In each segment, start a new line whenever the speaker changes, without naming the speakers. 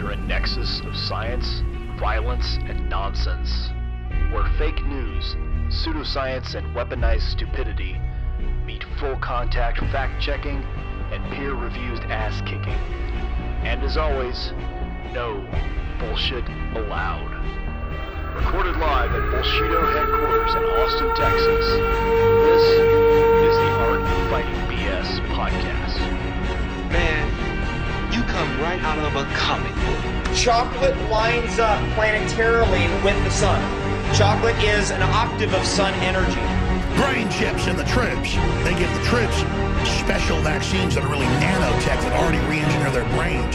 enter a nexus of science, violence, and nonsense, where fake news, pseudoscience, and weaponized stupidity meet full contact fact checking and peer reviewed ass kicking. And as always, no bullshit allowed. Recorded live at Bullshido headquarters in Austin, Texas, this is the Art of Fighting BS podcast.
Man, you come right out of a comic book.
Chocolate lines up planetarily with the sun. Chocolate is an octave of sun energy.
brain chips in the trips. They give the trips special vaccines that are really nanotech that already re-engineer their brains.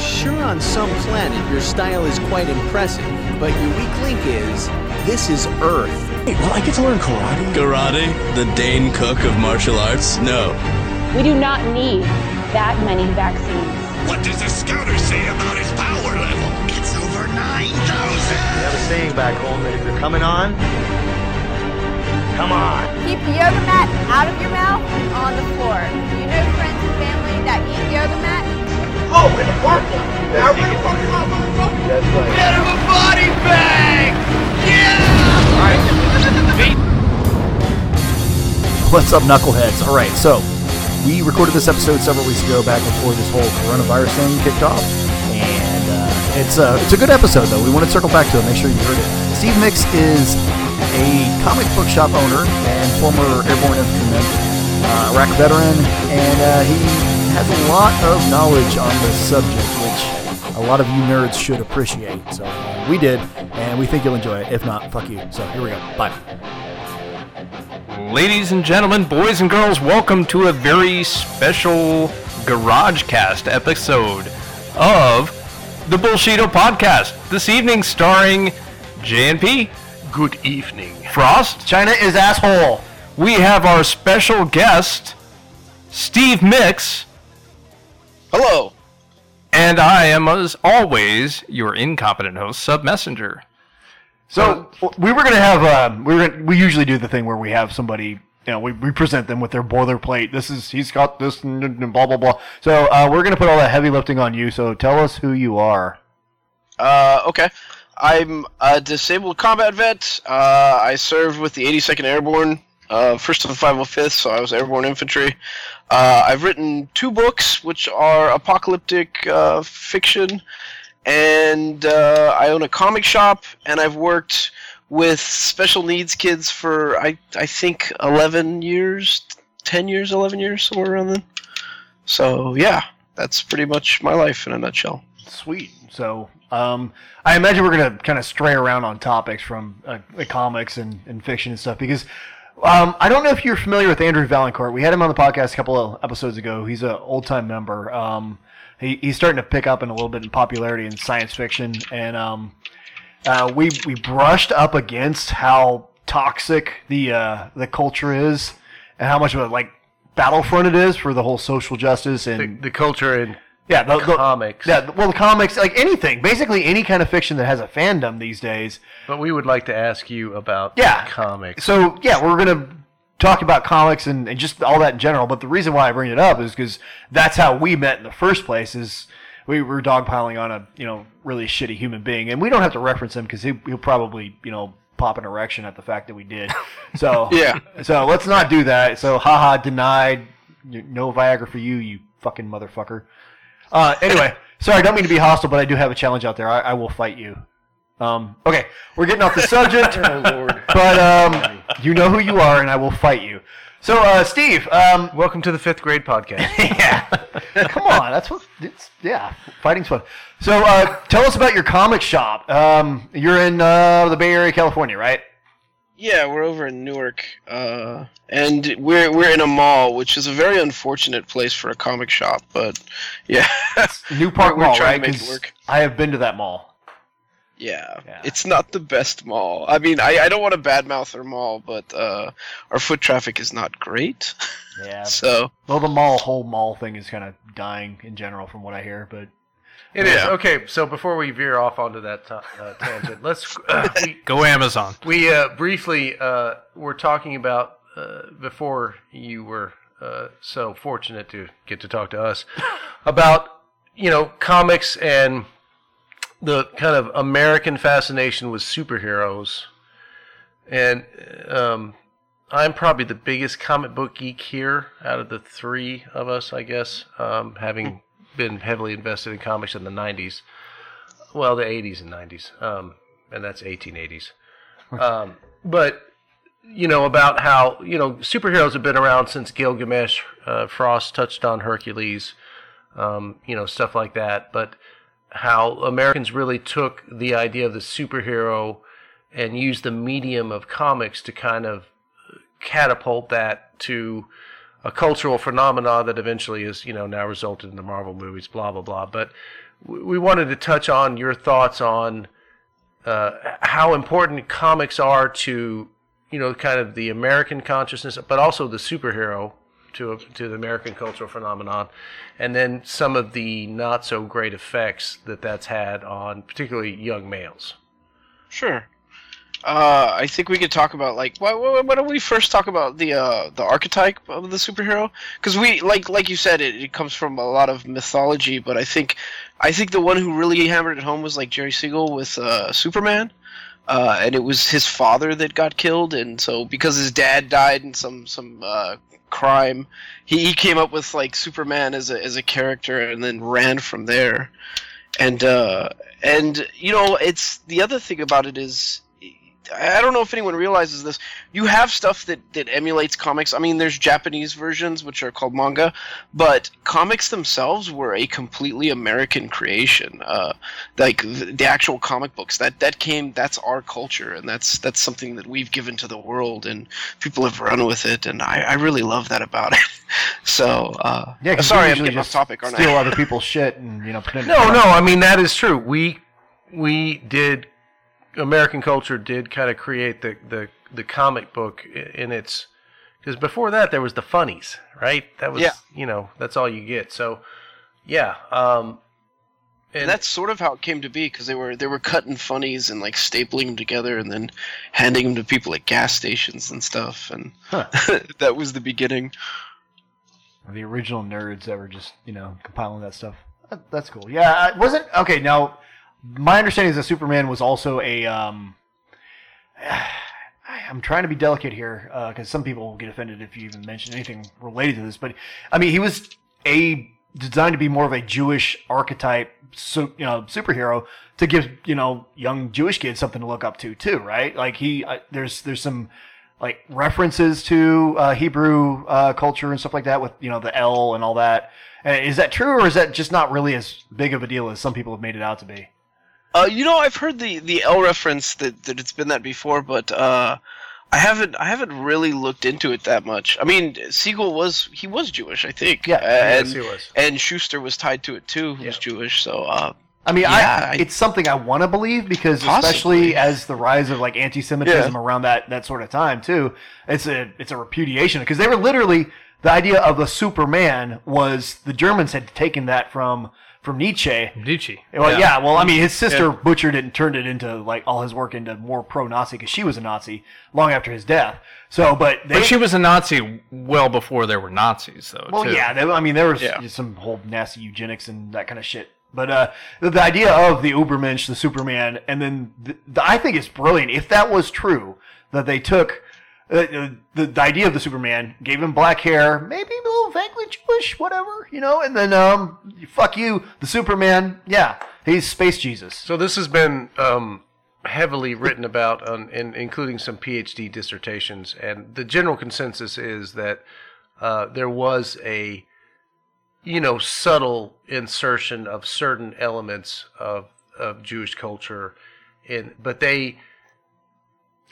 Sure, on some planet your style is quite impressive, but your weak link is this is Earth.
Well, I get to learn karate.
Karate? The Dane Cook of martial arts? No.
We do not need that many vaccines.
What does the scouter say about his power level? It's over 9,000!
We have a saying back home that if you're coming on, come on.
Keep the yoga mat out of your mouth and on the floor. You know friends and family that eat yoga mat?
Oh, in the parking lot. Now we're fucking lot, motherfucker.
That's right.
Get him a body bag! Yeah! Alright.
What's up, knuckleheads? All right, so we recorded this episode several weeks ago, back before this whole coronavirus thing kicked off, and uh, it's a it's a good episode though. We want to circle back to it, make sure you heard it. Steve Mix is a comic book shop owner and former airborne infantryman, uh, Iraq veteran, and uh, he has a lot of knowledge on this subject, which a lot of you nerds should appreciate. So uh, we did, and we think you'll enjoy it. If not, fuck you. So here we go. Bye.
Ladies and gentlemen, boys and girls, welcome to a very special GarageCast episode of the Bullshido Podcast. This evening starring JNP,
Good evening.
Frost,
China is asshole.
we have our special guest, Steve Mix,
Hello.
and I am, as always, your incompetent host, Sub Messenger.
So we were gonna have uh, we were gonna, we usually do the thing where we have somebody you know we, we present them with their boilerplate. This is he's got this and, blah blah blah. So uh, we're gonna put all that heavy lifting on you. So tell us who you are.
Uh, okay. I'm a disabled combat vet. Uh, I served with the 82nd Airborne, uh, first to the 505th, so I was airborne infantry. Uh, I've written two books, which are apocalyptic uh, fiction, and uh, I own a comic shop, and I've worked with special needs kids for I I think 11 years, 10 years, 11 years, somewhere around then. So yeah, that's pretty much my life in a nutshell.
Sweet. So um, I imagine we're gonna kind of stray around on topics from uh, comics and, and fiction and stuff because. Um, I don't know if you're familiar with Andrew Valancourt. We had him on the podcast a couple of episodes ago. He's an old time member. Um, he, he's starting to pick up in a little bit in popularity in science fiction, and um, uh, we we brushed up against how toxic the uh, the culture is, and how much of a like battlefront it is for the whole social justice and
The, the culture and
yeah, the, the-
comics.
yeah, well, the comics, like anything, basically any kind of fiction that has a fandom these days.
But we would like to ask you about
Yeah.
comics.
So yeah, we're gonna talk about comics and, and just all that in general. But the reason why I bring it up is because that's how we met in the first place. Is we were dogpiling on a you know really shitty human being, and we don't have to reference him because he, he'll probably you know pop an erection at the fact that we did. So
Yeah.
So let's not do that. So haha, denied. No Viagra for you, you fucking motherfucker. Uh, anyway, sorry, I don't mean to be hostile, but I do have a challenge out there. I, I will fight you. Um, okay, we're getting off the subject.
Oh, Lord.
But um, you know who you are, and I will fight you. So, uh, Steve, um,
Welcome to the fifth grade podcast.
yeah, come on, that's what. It's, yeah, fighting's fun. So, uh, tell us about your comic shop. Um, you're in uh, the Bay Area, California, right?
Yeah, we're over in Newark, uh, and we're we're in a mall, which is a very unfortunate place for a comic shop. But yeah,
New Park
We're- we're
Mall, right?
make it
'Cause
work.
I have been to that mall.
Yeah,
Yeah.
it's not the best mall. I mean, I, I don't want to badmouth our mall, but uh, our foot traffic is not great.
Yeah.
so
Well, the mall whole mall thing is kind of dying in general, from what I hear. But
It is
Yeah.
okay. So before we veer off onto that ta- uh, tangent, let's uh, we,
Go Amazon.
we uh, briefly uh, were talking about uh, before you were uh, so fortunate to get to talk to us about
you know, comics and the kind of American fascination with superheroes, and um, I'm probably the biggest comic book geek here out of the three of us, I guess, um, having been heavily invested in comics in the 90s. Well, the 80s and 90s, um, and that's 1880s. Um, but you know about how you know superheroes have been around since Gilgamesh. Uh, Frost touched on Hercules, um, you know stuff like that. But how Americans really took the idea of the superhero and used the medium of comics to kind of catapult that to a cultural phenomenon that eventually is, you know, now resulted in the Marvel movies, blah blah blah. But we wanted to touch on your thoughts on uh, how important comics are to, you know, kind of the American consciousness, but also the superhero to to the American cultural phenomenon, and then some of the not so great effects that that's had on particularly young males.
Sure. Uh, I think we could talk about like why, why, why don't we first talk about the uh, the archetype of the superhero? Because we like like you said, it, it comes from a lot of mythology. But I think I think the one who really hammered it home was like Jerry Siegel with uh, Superman, uh, and it was his father that got killed, and so because his dad died in some some uh, crime, he, he came up with like Superman as a as a character, and then ran from there. And uh, and you know, it's the other thing about it is I don't know if anyone realizes this. You have stuff that, that emulates comics. I mean, there's Japanese versions which are called manga, but comics themselves were a completely American creation. Uh, like the, the, actual comic books that that came. That's our culture, and that's that's something that we've given to the world, and people have run with it, and I, I really love that about it. so uh,
yeah,
sorry, I'm getting off topic.
Aren't steal I? other people's shit and you know.
No, no. I mean that is true. We we did American culture did kind of create the, the, the comic book in its because before that there was the funnies, right? That was
yeah.
you know that's all you get. So yeah, um,
and, and that's sort of how it came to be because they were they were cutting funnies and like stapling them together and then handing them to people at gas stations and stuff, and huh. that was the beginning.
The original nerds that were just you know compiling that stuff. That's cool. Yeah, wasn't okay. Now my understanding is that Superman was also a. Um, I'm trying to be delicate here because uh, some people will get offended if you even mention anything related to this. But I mean, he was a designed to be more of a Jewish archetype, so, you know, superhero to give you know young Jewish kids something to look up to too, right? Like he, uh, there's there's some like references to uh, Hebrew uh, culture and stuff like that with you know the L and all that. Uh, is that true, or is that just not really as big of a deal as some people have made it out to be?
Uh, you know, I've heard the the El reference that, that it's been that before, but uh, I haven't I haven't really looked into it that much. I mean, Siegel was he was Jewish, I think.
Yeah,
and,
yes, he was.
And Shuster was tied to it too, who's yeah. Jewish. So. Uh,
I mean, yeah, I, it's something I want to believe because, possibly. especially as the rise of like anti-Semitism yeah. around that that sort of time too, it's a it's a repudiation because they were literally the idea of the Superman was the Germans had taken that from from Nietzsche.
Nietzsche.
Well, yeah. yeah. Well, I mean, his sister yeah. butchered it and turned it into like all his work into more pro-Nazi because she was a Nazi long after his death. So, but
they, but she was a Nazi well before there were Nazis, though.
Well,
too.
yeah. They, I mean, there was yeah. some whole nasty eugenics and that kind of shit. But uh, the, the, idea of the Ubermensch, the Superman, and then the, the, I think it's brilliant. If that was true, that they took the, the idea of the Superman gave him black hair, maybe a little vaguely Jewish, whatever, you know, and then um, fuck you, the Superman, yeah, he's space Jesus.
So this has been um, heavily written about, on, in, including some PhD dissertations, and the general consensus is that uh, there was a, you know, subtle insertion of certain elements of of Jewish culture, in but they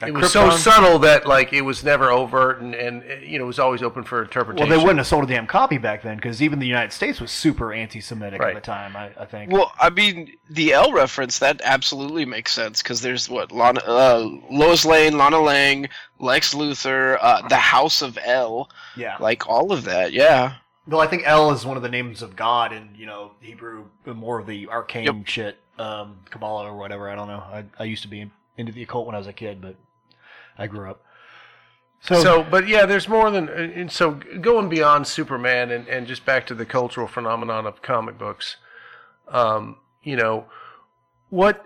it was Krypton? so subtle that like it was never overt and, and you know it was always open for interpretation.
Well, they wouldn't have sold a damn copy back then because even the United States was super anti-Semitic right. at the time. I, I, think.
Well, I mean, the L reference that absolutely makes sense because there's what Lana, uh, Lois Lane, Lana Lang, Lex Luthor, uh, the House of El,
Yeah.
Like all of that. Yeah.
Well, I think El is one of the names of God in you know Hebrew, more of the arcane yep. shit, um, Kabbalah or whatever. I don't know. I, I used to be into the occult when I was a kid, but I grew up.
So, so, but yeah, there's more than and so going beyond Superman and, and just back to the cultural phenomenon of comic books. Um, you know, what?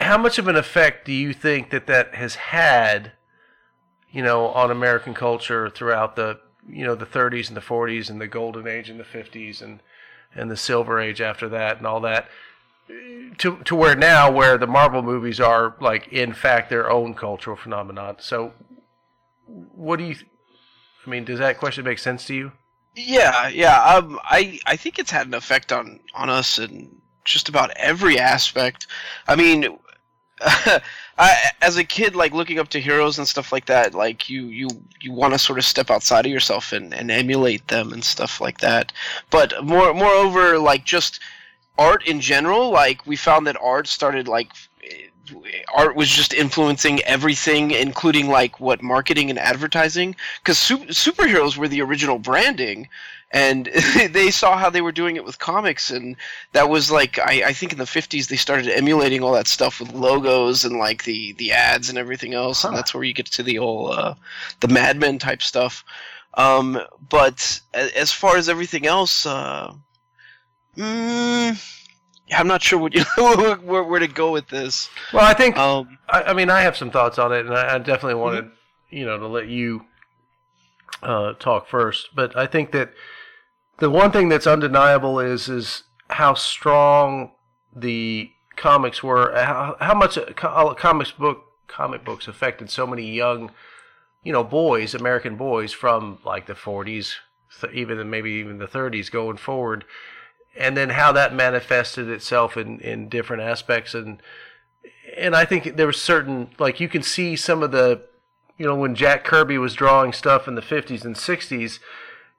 How much of an effect do you think that that has had? You know, on American culture throughout the you know the 30s and the 40s and the golden age in the 50s and and the silver age after that and all that to to where now where the Marvel movies are like in fact their own cultural phenomenon. So what do you I mean, does that question make sense to you?
Yeah, yeah. Um, I I think it's had an effect on on us in just about every aspect. I mean, I as a kid, like looking up to heroes and stuff like that, like you you you want to sort of step outside of yourself and and emulate them and stuff like that. But more moreover, like just art in general, like we found that art started like art was just influencing everything, including like what marketing and advertising. Because su- superheroes were the original branding, and they saw how they were doing it with comics, and that was like I, I think in the '50s they started emulating all that stuff with logos and like the the ads and everything else, and that's where you get to the old uh, the Mad Men type stuff. Um, but as far as everything else, uh, mm, I'm not sure what you where, where to go with this.
Well, I think
um,
I, I mean I have some thoughts on it, and I, I definitely wanted mm-hmm. you know to let you uh, talk first. But I think that the one thing that's undeniable is is how strong the comics were, how, how much a, comics book comic books affected so many young, you know, boys, American boys from like the 40s, even maybe even the 30s going forward and then how that manifested itself in, in different aspects. And and I think there was certain like you can see some of the you know when Jack Kirby was drawing stuff in the 50s and 60s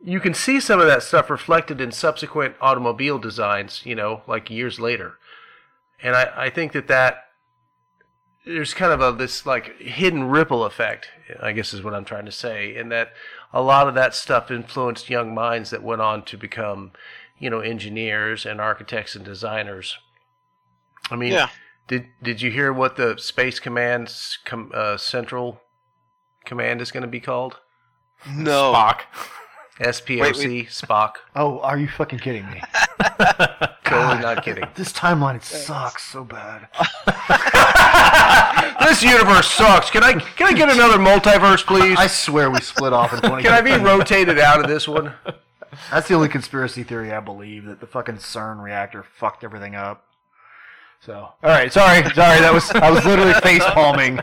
you can see some of that stuff reflected in subsequent automobile designs you know like years later. And I, I think that that there's kind of a this like hidden ripple effect I guess is what I'm trying to say in that a lot of that stuff influenced young minds that went on to become you know engineers and architects and designers. I mean,
yeah.
did did you hear what the Space Command's com, uh, Central Command is going to be called?
No.
Spock. SPOC Spock.
Oh, are you fucking kidding me?
totally not kidding.
This timeline it sucks so bad.
this universe sucks. Can I can I get another multiverse, please?
I swear we split off in 20.
Can I be rotated out of this one?
That's the only conspiracy theory I believe that the fucking CERN reactor fucked everything up. So, all right, sorry, sorry, that was I was literally face palming.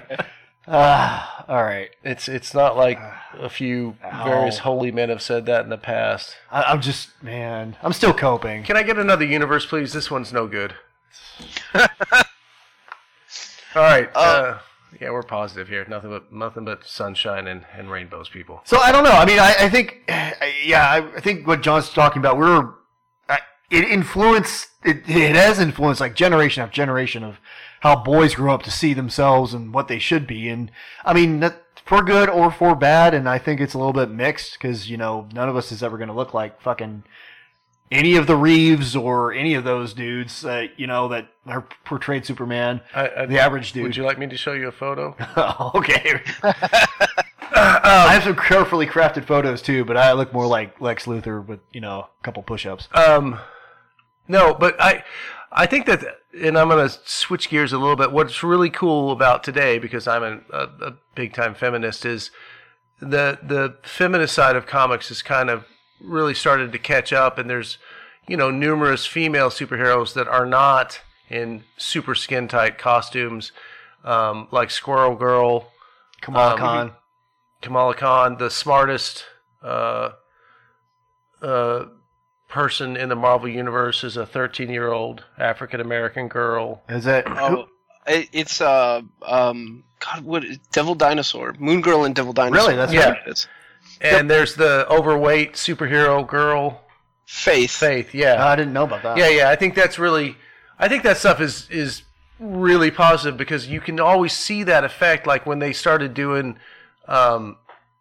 Uh, all right,
it's it's not like a few various holy men have said that in the past.
I, am just man, I'm still coping.
Can I get another universe, please? This one's no good. all right. Uh, uh, yeah, we're positive here. Nothing but nothing but sunshine and, and rainbows, people.
So I don't know. I mean, I, I think, yeah, I think what John's talking about, we're it influenced. It, it has influenced like generation after generation of how boys grew up to see themselves and what they should be. And I mean, that, for good or for bad. And I think it's a little bit mixed because you know none of us is ever going to look like fucking any of the Reeves or any of those dudes, uh, you know, that are portrayed Superman,
I, I,
the average dude.
Would you like me to show you a photo?
okay. um, I have some carefully crafted photos too, but I look more like Lex Luthor with you know a couple push-ups.
Um, no, but I, I think that, and I'm going to switch gears a little bit. What's really cool about today, because I'm a, a, a big-time feminist, is the the feminist side of comics is kind of really started to catch up, and there's you know numerous female superheroes that are not in super skin tight costumes, um, like Squirrel Girl,
Kamala um, Khan,
Kamala Khan, the smartest uh, uh, person in the Marvel universe is a 13 year old African American girl.
Is it?
Oh, it's uh um God, what Devil Dinosaur, Moon Girl and Devil Dinosaur.
Really? That's
yeah.
What it is.
And there's the overweight superhero girl,
Faith.
Faith, yeah.
I didn't know about that.
Yeah, yeah. I think that's really, I think that stuff is is really positive because you can always see that effect, like when they started doing, um,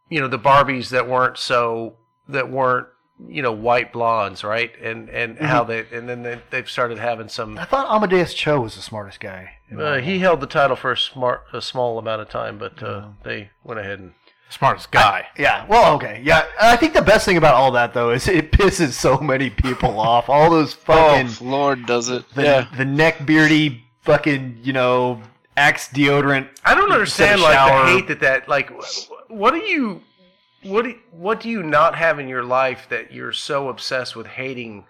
you know, the Barbies that weren't so that weren't you know white blondes, right? And and mm-hmm. how they and then they, they've started having some.
I thought Amadeus Cho was the smartest guy.
Uh, he held the title for a smart a small amount of time, but uh, they went ahead and
Smartest guy.
Yeah. Well, okay. Yeah. I think the best thing about all that though is it pisses so many people off. All those oh, fucking
oh, Lord, does it?
the,
yeah.
the neck beardy fucking you know Axe deodorant.
I don't understand like the hate that that like. What do you, what do what do you not have in your life that you're so obsessed with hating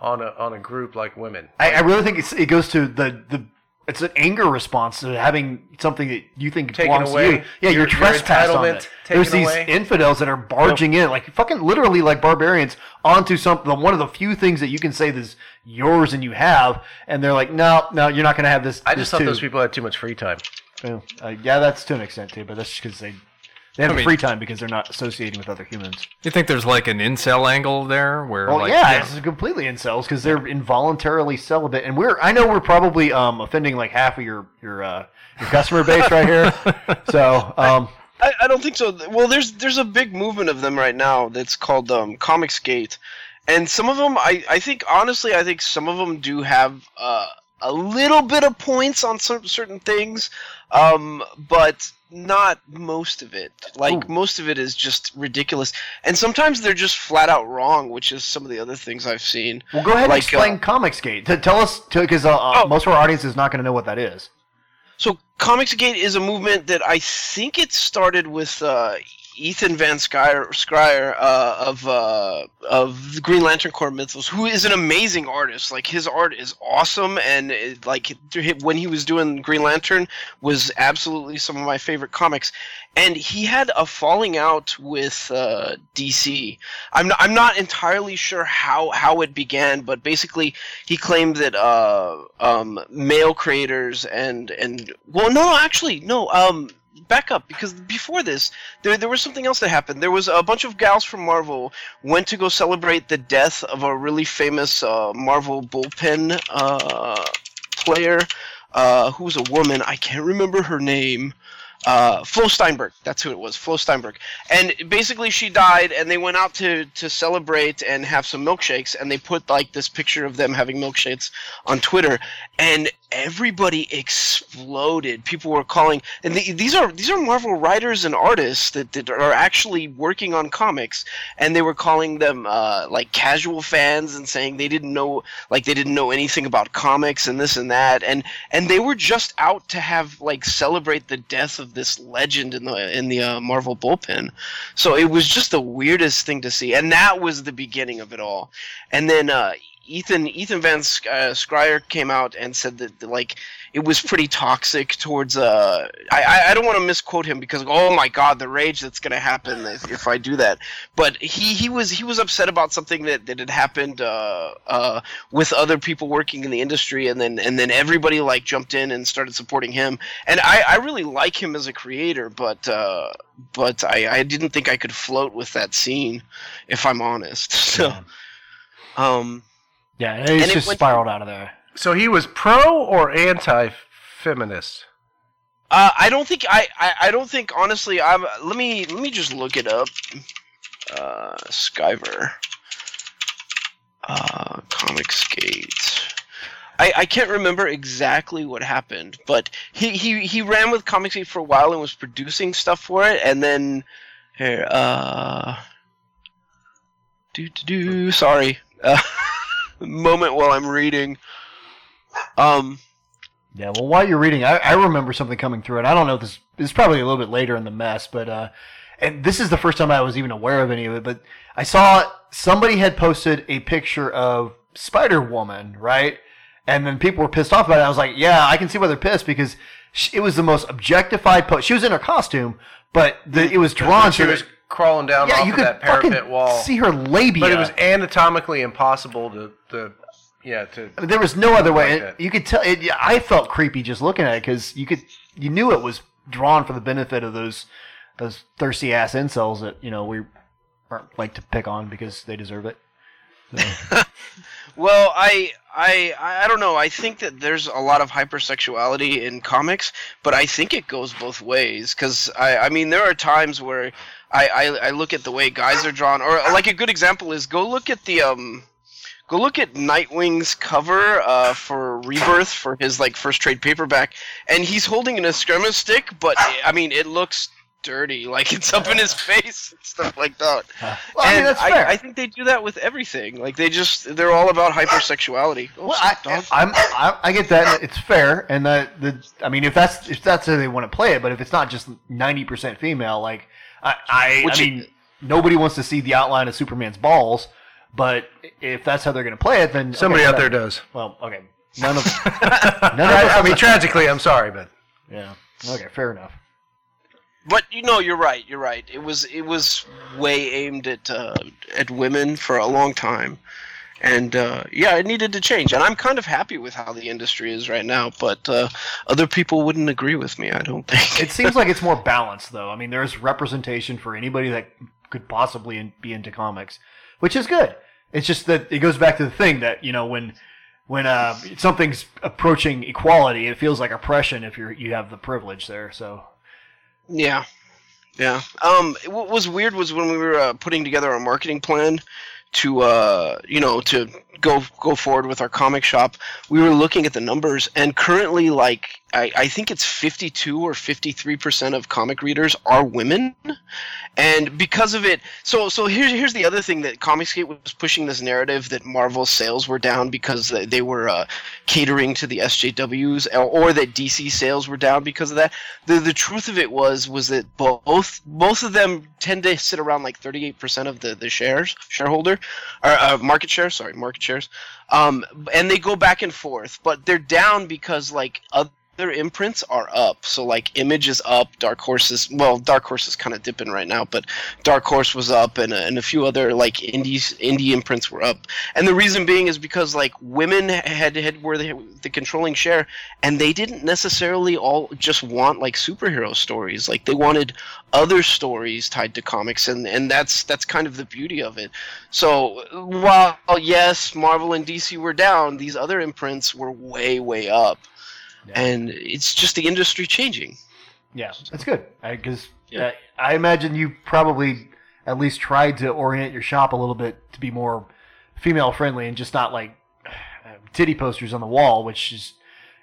on a on a group like women?
I, I really think it's, it goes to the the. It's an anger response to having something that you think
Taken
belongs
away.
to you. Yeah,
Your-
you're
your
trespassed on it. There's these
away.
infidels that are barging in, like fucking literally like barbarians, onto something. One of the few things that you can say that's yours and you have, and they're like, no, no, you're not going to have this.
I
this
just thought
too."
those people had too much free time.
Yeah, uh, yeah, that's to an extent too, but that's just because they they have
I mean-
free time because they're not associating with other humans.
You think there's like an incel angle there where
Well,
like
yeah, it's completely incels because they're involuntarily celibate, and we're I know we're probably um, offending like half of your your uh, your customer base right here. So um,
I, I don't think so. Well, there's there's a big movement of them right now that's called um, Comicsgate, and some of them, I, I think honestly, I think some of them do have uh, a little bit of points on some certain things, um, but not most of it. Like most of it is just ridiculous, and sometimes they're just flat out wrong, which is some of the other things I've seen.
well, go ahead
Like,
and explain
uh,
Comicsgate. To tell us because uh, uh, most of our audience is not going to know what that is.
So Comicsgate is a movement that I think it started with uh, Ethan Van Sciver, Sciver uh, of uh, of Green Lantern Corps Mythos, who is an amazing artist. Like his art is awesome, and it, like when he was doing Green Lantern was absolutely some of my favorite comics. And he had a falling out with uh, DC. I'm not, I'm not entirely sure how how it began, but basically he claimed that uh, um, male creators and and well, no, actually, no. Um, back up because before this, there there was something else that happened. There was a bunch of gals from Marvel went to go celebrate the death of a really famous uh, Marvel bullpen uh, player uh, who was a woman. I can't remember her name. Uh, Flo Steinberg, that's who it was, Flo Steinberg. And basically, she died, and they went out to to celebrate and have some milkshakes, and they put like this picture of them having milkshakes on Twitter, and everybody exploded. People were calling, and the, these are these are Marvel writers and artists that, that are actually working on comics, and they were calling them uh, like casual fans and saying they didn't know like they didn't know anything about comics and this and that, and and they were just out to have like celebrate the death of this legend in the in the uh, Marvel bullpen. So it was just the weirdest thing to see, and that was the beginning of it all. And then uh, Ethan Ethan Van uh, came out and said that like it was pretty toxic towards uh I I- don't want to misquote him because oh my god the rage that's gonna happen if, if I do that. But he he was he was upset about something that, that had happened uh uh with other people working in the industry and then and then everybody like jumped in and started supporting him. And I I really like him as a creator but uh but I I didn't think I could float with that scene if I'm honest. So um
Yeah, it's
And it
just
went-
spiraled out of there.
So he was pro or anti-feminist?
Uh, I don't think I, I, I don't think honestly I'm let me let me just look it up. Uh Sciver. Uh Comicsgate. I, I can't remember exactly what happened, but he, he, he ran with Comicsgate for a while and was producing stuff for it and then here, uh do do do sorry. Uh, moment while I'm reading. Um
Yeah, well, while you're reading, I, I remember something coming through, and I don't know if this, this is probably a little bit later in the mess, but uh, and this is the first time I was even aware of any of it. But I saw somebody had posted a picture of Spider Woman, right? And then people were pissed off about it. I was like, yeah, I can see why they're pissed because sh it was the most objectified post. She was in her costume, but the, it was drawn
She was
that-
crawling down
Yeah,
off
you
of
could
that parapet
fucking
wall.
see her labia.
But it was anatomically impossible to, to yeah, to.
I mean, there was no other way.
like
you could tell. It, I felt creepy just looking at it because you could, you knew it was drawn for the benefit of those, those thirsty ass incels that you know we aren't like to pick on because they deserve it.
Well, I, I, I don't know. I think that there's a lot of hypersexuality in comics, but I think it goes both ways. Because I, I mean, there are times where I, I, I look at the way guys are drawn, or like a good example is go look at the um, go look at Nightwing's cover uh, for Rebirth for his like first trade paperback, and he's holding an eskrima stick, but I mean, it looks dirty, like it's up in his face and stuff like that.
Well, I mean,
and
that's fair.
I think they do that with everything. Like they just they're all about hypersexuality. Oh,
Well, I, I'm, I, I get that. It's fair, and the, the I mean, if that's if that's how they want to play it, but if it's not just ninety percent female, like I, I,
Which
I
it-
mean, nobody wants to see the outline of Superman's balls. But if that's how they're going to play it, then
Somebody
okay,
out there does.
Well, okay, none of none of
I, I mean, tragically, I'm sorry, but
yeah, okay, fair enough.
But you know, you're right. You're right. It was it was way aimed at uh, at women for a long time, and uh, yeah, it needed to change. And I'm kind of happy with how the industry is right now. But uh, other people wouldn't agree with me. I don't think.
It seems like it's more balanced, though. I mean, there's representation for anybody that could possibly be into comics, which is good. It's just that it goes back to the thing that you know when when uh, something's approaching equality, it feels like oppression if you're you have the privilege there. So
Yeah, yeah. Um, what was weird was when we were uh, putting together our marketing plan to, uh, you know, to go go forward with our comic shop. We were looking at the numbers, and currently, like, I, I think it's fifty-two or fifty-three percent of comic readers are women, and because of it, so so here's here's the other thing that Comicsgate was pushing this narrative that Marvel's sales were down because they were uh, catering to the SJWs, or, or that DC sales were down because of that. The the truth of it was was that both both of them tend to sit around like 38% of the the shares shareholder or uh, market share, sorry, market shares. Um, and they go back and forth, but they're down because like other imprints are up. So like Image is up, Dark Horse is well, Dark Horse is kind of dipping right now, but Dark Horse was up, and, a- and a few other like indies indie imprints were up. And the reason being is because like women had had were the, the controlling share, and they didn't necessarily all just want like superhero stories. Like they wanted other stories tied to comics, and and that's that's kind of the beauty of it. So while yes, Marvel and DC were down, these other imprints were way way up, and it's just the industry changing.
yeah, that's good. Because uh, I imagine you probably at least tried to orient your shop a little bit to be more female friendly and just not like uh, titty posters on the wall, which is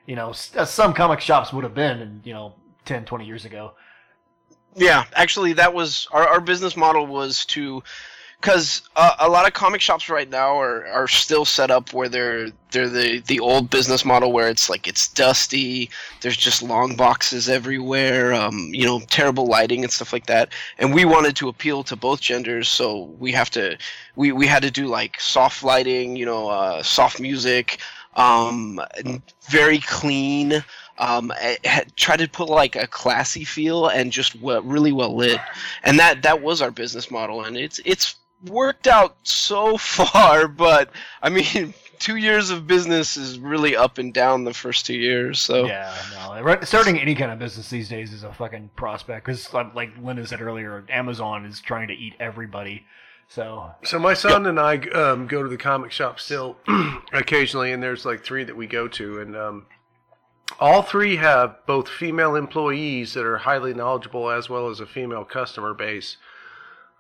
you know s- some comic shops would have been, in, you know, 10, 20 years ago.
Yeah, actually, that was our, our business model was to, because uh, a lot of comic shops right now are, are still set up where they're they're the the old business model where it's like it's dusty, there's just long boxes everywhere, um, you know, terrible lighting and stuff like that. And we wanted to appeal to both genders, so we have to we we had to do like soft lighting, you know, uh, soft music, um, very clean um, try to put like a classy feel and just really well lit, and that that was our business model, and it's it's worked out so far. But I mean, two years of business is really up and down the first two years. So
Yeah, no, starting any kind of business these days is a fucking prospect because, like Linda said earlier, Amazon is trying to eat everybody. So
So my son and I um, go to the comic shop still occasionally, and there's like three that we go to, and um, all three have both female employees that are highly knowledgeable as well as a female customer base.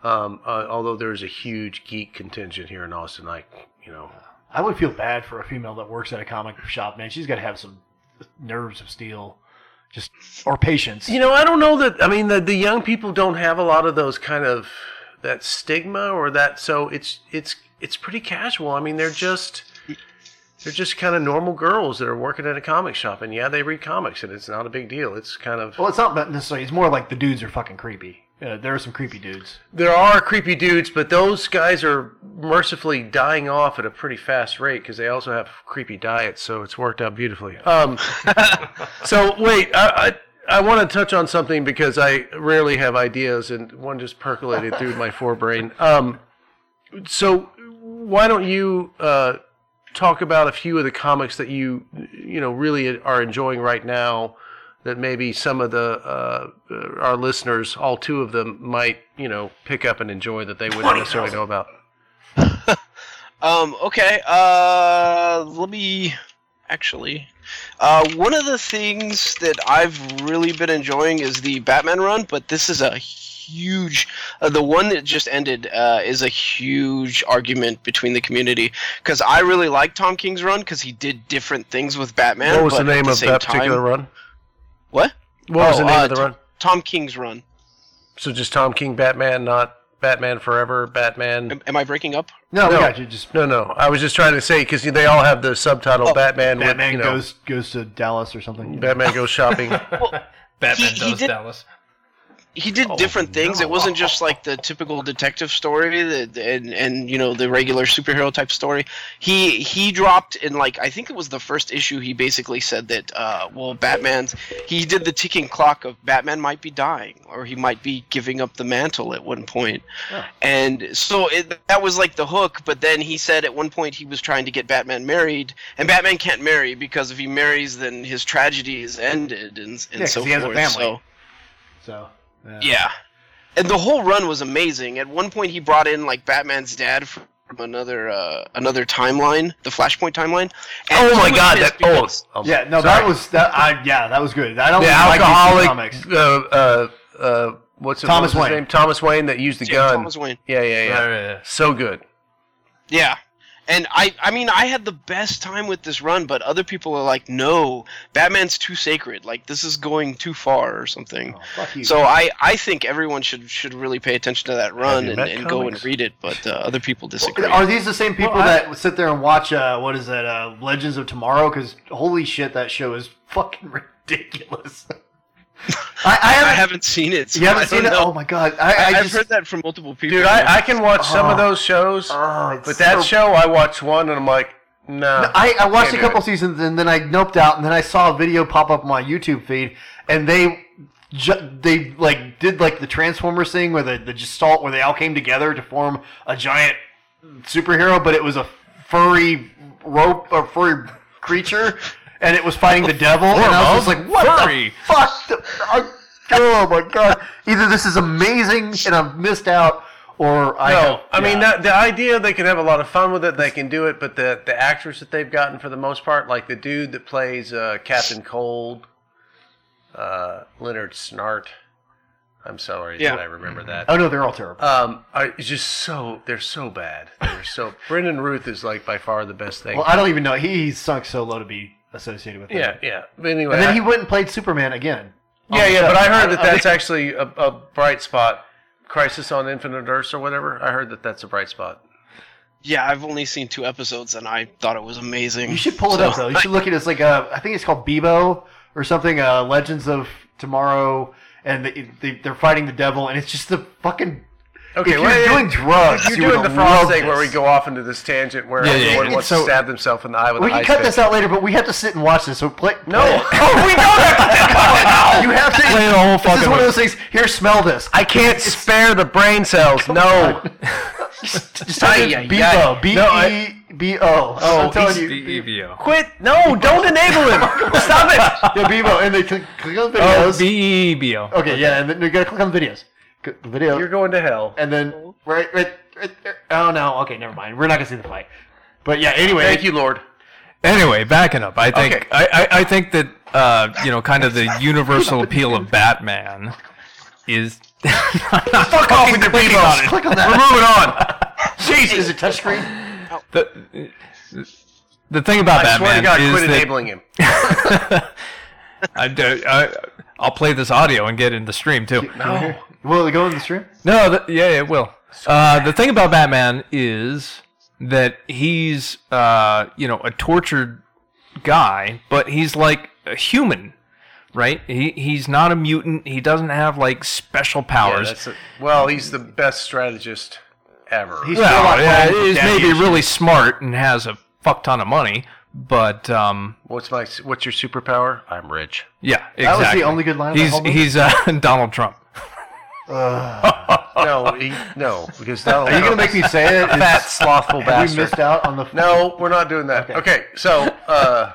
Um, uh, although there's a huge geek contingent here in Austin, like you know,
I would feel bad for a female that works at a comic shop. Man, she's got to have some nerves of steel, just or patience.
You know, I don't know that. I mean, the the young people don't have a lot of those kind of that stigma or that. So it's it's it's pretty casual. I mean, they're just they're just kind of normal girls that are working at a comic shop, and yeah, they read comics, and it's not a big deal. It's kind of
Well, it's not necessarily. It's more like the dudes are fucking creepy. Uh, there are some creepy dudes.
there are creepy dudes, but those guys are mercifully dying off at a pretty fast rate because they also have creepy diets, so it's worked out beautifully. Um, so wait, I, I I want to touch on something because I rarely have ideas, and one just percolated through my forebrain. Um, so why don't you uh, talk about a few of the comics that you you know really are enjoying right now? That maybe some of the uh, our listeners, all two of them, might you know pick up and enjoy that they wouldn't necessarily know about.
Um, okay, uh, let me actually. Uh, one of the things that I've really been enjoying is the Batman run, but this is a huge. Uh, the one that just ended uh, is a huge argument between the community because I really like Tom King's run because he did different things with Batman.
what was the name of
same
that particular
time-
run?
What?
What was
Oh,
the name
uh,
of the
Tom-
run?
Tom King's run.
So just Tom King Batman, not Batman Forever, Batman.
Am, am I breaking up?
No, we got you. Just
no, no. I was just trying to say because they all have the subtitle Batman. with,
Batman
you know,
goes goes to Dallas or something.
Batman goes shopping.
Batman
He- he
does
did-
Dallas.
He did different things. It wasn't just like the typical detective story that, and and you know the regular superhero type story. He he dropped in like I think it was the first issue. He basically said that uh, well, Batman's he did the ticking clock of Batman might be dying or he might be giving up the mantle at one point. And so it, that was like the hook. But then he said at one point he was trying to get Batman married, and Batman can't marry because if he marries, then his tragedy is ended and, and
Yeah,
so
he has a
forth.
family.
So.
So
Yeah. And the whole run was amazing. At one point, he brought in like Batman's dad from another uh, another timeline, the Flashpoint timeline. And
Oh my God, that- oh,
because-
oh,
Yeah, no,
sorry.
that was that. I, yeah, that was good. I don't
the
like
alcoholic.
comics.
Uh, uh, uh, what's it,
Thomas
what was his
Wayne.
name? Thomas Wayne that used the
Yeah,
gun.
Thomas Wayne.
Yeah, yeah, yeah.
Right, right, right.
So good.
Yeah. And I, I mean, I had the best time with this run, but other people are like, "No, Batman's too sacred. Like this is going too far, or something."
Oh, fuck you.
So I, I think everyone should should really pay attention to that run and, and go and read it. But uh, other people disagree.
Are these the same people
Well, I-
that sit there and watch? Uh, what is that? Uh, Legends of Tomorrow? Because holy shit, that show is fucking ridiculous. I, I
I
haven't.
haven't seen it. So
you haven't
I don't
seen it?
know.
Oh my god! I, I,
I, have
just,
heard that from multiple people.
Dude, I, I can watch some of
Oh.
those shows,
Oh,
but that
so-
show I watched one and I'm like, no.
I, I watched a couple
it.
seasons and then I noped out and then I saw a video pop up on my YouTube feed and they ju- they like did like the Transformers thing where the the gestalt where they all came together to form a giant superhero, but it was a furry rope or furry creature and it was fighting the devil and I was just like, what
furry.
the fuck? The- I- oh my god! Either this is amazing and I've missed out, or I
no,
have,
I mean that, the idea they can have a lot of fun with it. They can do it, but the the actors that they've gotten for the most part, like the dude that plays uh, Captain Cold, uh, Leonard Snart. I'm sorry
Yeah.
that I remember that.
Oh no, they're all terrible.
Um, are, it's just so they're so bad. They're so. Brandon Routh is like by far the best thing.
Well, I don't even know. He, he's sunk so low to be associated with.
yeah,
That.
yeah. But anyway,
And then
I-
he went and played Superman again.
yeah, yeah. But I heard that that's actually a, a bright spot. Crisis on Infinite Earths or whatever. I heard that that's a bright spot.
Yeah, I've only seen two episodes and I thought it was amazing.
You should pull it
So-
up though. You should look at it as like a. I think it's called Bebo or something. Uh, Legends of Tomorrow, and they, they, they're fighting the devil, and it's just the fucking.
Okay,
if you're
well,
doing drugs,
You're
you
doing the frost
love
thing where we go off into this tangent where
Yeah, yeah,
everyone
yeah.
wants
So-
to stab themselves in the eye with
We can
ice
cut
pick.
this out later, but we have to sit and watch this. So play.
No,
play it.
oh, we don't have to.
you have to
Play the whole
This is
fucking
one of
way.
those things. Here, smell this.
I can't spare the brain cells. No.
Just type in
Ay, ay,
Bebo.
ay.
B
No, I-
E B O.
Oh,
I'm telling
he's-
you.
BEVO.
Quit. No, don't enable him. Stop it.
Yeah, Bebo, and they click, click on
Oh,
videos.
BEVO.
okay, yeah, and then you gotta click on the videos. Click The video,
You're going to hell.
and then right, right, right there. Oh no, okay, never mind. We're not gonna see the fight. But yeah, anyway.
Thank you, Lord.
Anyway, backing up, I think
Okay.
I, I, I think that uh, you know, kind of the universal appeal of Batman is
Fuck off with your Bebos.
Click on that.
We're moving on.
Jeez, is it touchscreen?
the the thing about
I
Batman
swear to God,
is
quit
that
enabling him.
I, do- I, I'll play this audio and get in the stream too.
No. Will it go in the stream?
No, th- yeah, it will. Uh, the thing about Batman is that he's, uh, you know, a tortured guy, but he's like a human, right? He he's not a mutant. He doesn't have like special
Yeah,
powers.
that's a- well, he's the best strategist ever.
He's
well,
not
yeah,
playing
he's maybe
issues.
really smart and has a fuck ton of money, but um,
What's my? What's your superpower? I'm rich.
yeah, exactly.
That was the only good line of the
He's
whole movie?
he's uh, Donald Trump.
No, he, no, because Donald
Are you gonna make me say it?
fat, slothful
Have we missed out on the?
No, we're not doing that. Okay, so uh,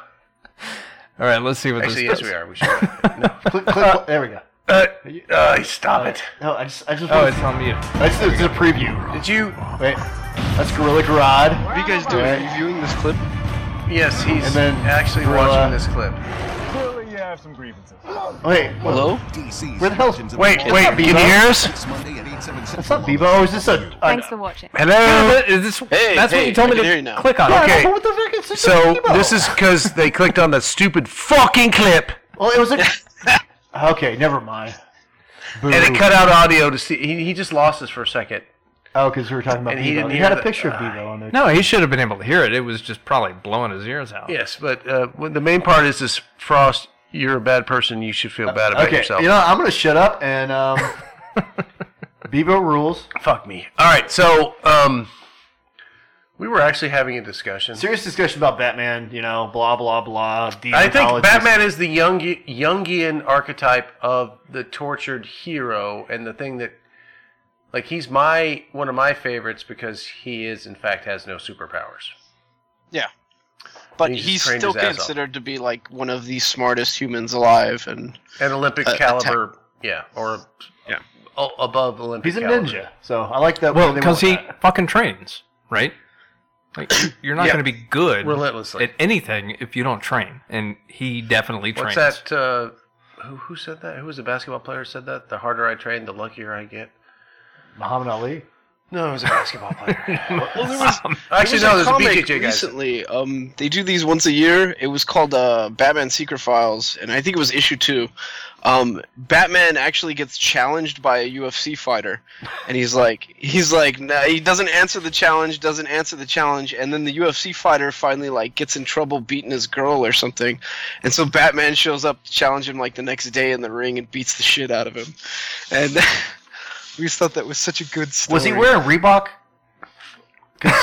All right, let's see what
actually,
this
yes,
does.
we are. We should. No,
Click, click, there we go.
uh, uh, stop it.
No, I just, I just.
Oh,
wanna-
it's on mute.
That's the, it's a preview.
Did you?
Wait, that's Gorilla Grodd.
What are you guys doing?
Alright.
Are you viewing this clip?
Yes, he's
And then
actually
Gorilla-
watching this clip.
Clearly, you have some grievances.
Wait,
Hello?
where the hell?
Wait,
It's
wait,
not
can you
Bebo.
hear us?
It's not Bebo. Oh, is this a? a
Thanks for watching.
Hello. Is this?
Hey,
that's
hey,
what you told
I
me
can
to
hear you now.
click on.
Yeah,
Okay.
what the frick? It's just
So
Bebo.
this is because they clicked on the stupid fucking clip.
Well, it was a. okay, never mind.
and it cut out audio to see. He, he just lost us for a second.
Oh, because we were talking about
And he didn't
You
hear
had a
the-
picture of Bevo on there.
No, he should have been able to hear it. It was just probably blowing his ears out.
Yes, but uh, the main part is this Frost. You're a bad person. You should feel bad about
okay,
yourself.
you know, I'm gonna shut up and um, Bevo rules.
Fuck me. All right, so um, we were actually having a discussion.
Serious discussion about Batman. You know, blah blah blah.
I think. Batman is the young Jungian archetype of the tortured hero, and the thing that, like, he's my one of my favorites because he is, in fact, has no superpowers.
Yeah. But
He just
he's still
his ass off.
considered to be like one of the smartest humans alive, and
An Olympic
Uh,
caliber, yeah, or
yeah,
o- above Olympic.
He's a
caliber.
ninja, so I like that.
Well, because he
with
fucking trains, right? Like you're not
Yeah.
going to be good
Relentlessly.
at anything if you don't train, and he definitely
What's
trains.
that? Uh, who who said that? Who was a basketball player who said that? The harder I train, the luckier I get.
Muhammad Ali.
No, it was a basketball player.
Well, there was,
Actually,
there
no,
was
there's a
comic
BJJ guy.
recently. Um, they do these once a year. It was called uh, Batman Secret Files, and I think it was issue two. Um, Batman actually gets challenged by a UFC fighter, and he's like, he's like, nah, he doesn't answer the challenge, doesn't answer the challenge, and then the UFC fighter finally like gets in trouble beating his girl or something, and so Batman shows up to challenge him like the next day in the ring and beats the shit out of him, and we just thought that was such a good story.
Was he wearing Reebok?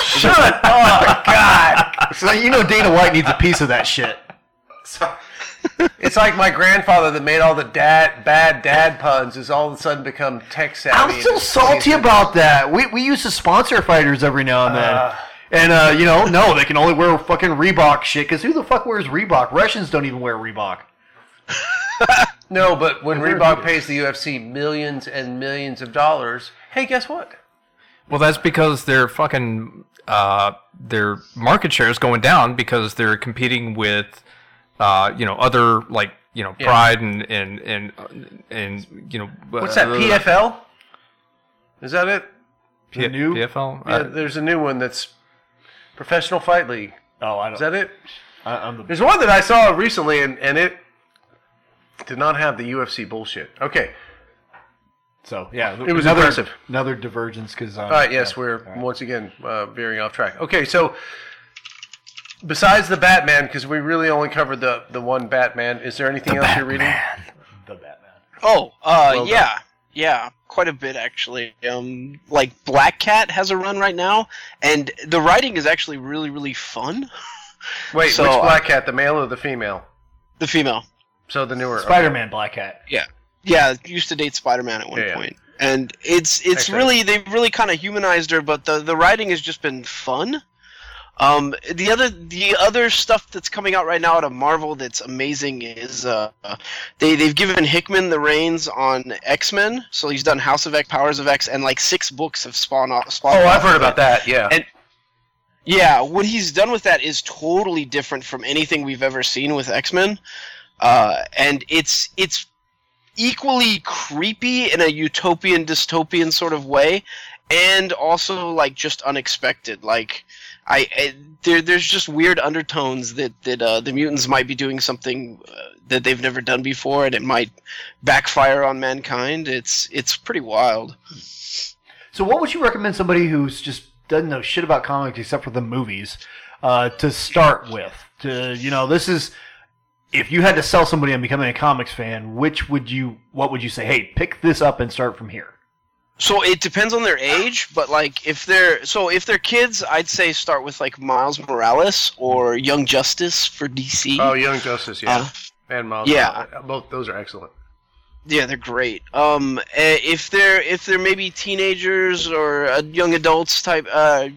Shut up! Oh God!
So you know Dana White needs a piece of that shit.
So, It's like my grandfather that made all the dad bad dad puns has all of a sudden become tech savvy.
I'm still salty about that. We we used to sponsor fighters every now and then.
Uh.
and uh, you know, no, they can only wear fucking Reebok shit. Because who the fuck wears Reebok? Russians don't even wear Reebok.
No, but when Reebok pays the UFC millions and millions of dollars, hey, guess what?
Well, that's because their fucking uh, their market share is going down because they're competing with uh, you know other like you know
Yeah.
Pride and and and and you know
What's
uh,
that? PFL? Is that it?
P-
The new-
PFL.
Yeah,
Uh,
there's a new one that's Professional Fight League.
Oh, I don't.
Is that it?
I, I'm the,
There's one that I saw recently, and, and it did not have the UFC bullshit. Okay.
so yeah,
It was
another,
impressive.
Another divergence because. Um,
All right. Yes,
yeah.
we're once again uh, veering off track. Okay, so besides the Batman, because we really only covered the the one Batman, is there anything else you're reading?
the Batman.
Oh, uh,
Well done.
yeah, yeah, quite a bit actually. Um, like Black Cat has a run right now, and the writing is actually really, really fun.
Wait,
So,
which
uh,
Black Cat, the male or the female?
The female,
So the newer.
Spider-Man Black Cat.
yeah, yeah, used to date Spider-Man at one
Yeah, yeah.
and it's it's
Excellent.
really they've really kind of humanized her, but the the writing has just been fun. Um, the other the other stuff that's coming out right now out of Marvel that's amazing is uh, they they've given Hickman the reins on X Men, so he's done House of X, Powers of X, and like six books have spawned off. Spawned
Oh, I've heard
of
about that. Yeah.
And yeah, what he's done with that is totally different from anything we've ever seen with X Men, uh, and it's it's equally creepy in a utopian dystopian sort of way, and also like just unexpected. Like I, I there there's just weird undertones that that uh, the mutants might be doing something uh, that they've never done before, and it might backfire on mankind. It's it's pretty wild.
So, what would you recommend somebody who's just doesn't know shit about comics except for the movies uh, to start with? To you know, this is if you had to sell somebody on becoming a comics fan, which would you? What would you say? Hey, pick this up and start from here.
So it depends on their age, but like if they're so if they're kids, I'd say start with like Miles Morales or Young Justice for DC.
Oh, Young Justice, yeah,
Uh,
and Miles.
yeah.
Morales. both those are excellent.
Yeah, they're great. Um, eh, if they're if they're maybe teenagers or uh, young adults type, uh,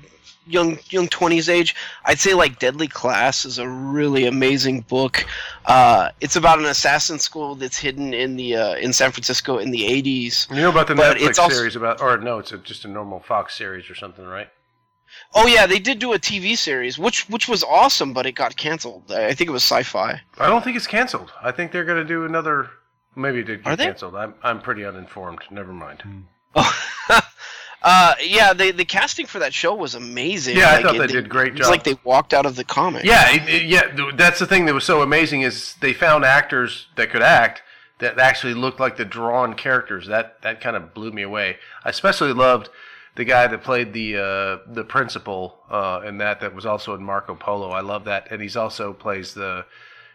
young young twenties age, I'd say like Deadly Class is a really amazing book. Uh, it's about an assassin school that's hidden in the uh, in San Francisco in the eighties.
You know about the
But
Netflix
it's also-
series about, or no, it's a, just a normal Fox series or something, right?
Oh yeah, they did do a TV series, which which was awesome, but it got canceled. I think it was Sci-Fi.
I don't think it's canceled. I think they're going to do another. Maybe it did get canceled. I'm I'm pretty uninformed. Never mind.
Uh, yeah, they, the casting for that show was amazing.
Yeah, I thought
it-
they did great job.
It's like they walked out of the comic.
Yeah, it, it- yeah. th- That's the thing that was so amazing is they found actors that could act that actually looked like the drawn characters. That that kind of blew me away. I especially loved the guy that played the uh, the principal uh, in that that was also in Marco Polo. I love that, and he's also plays the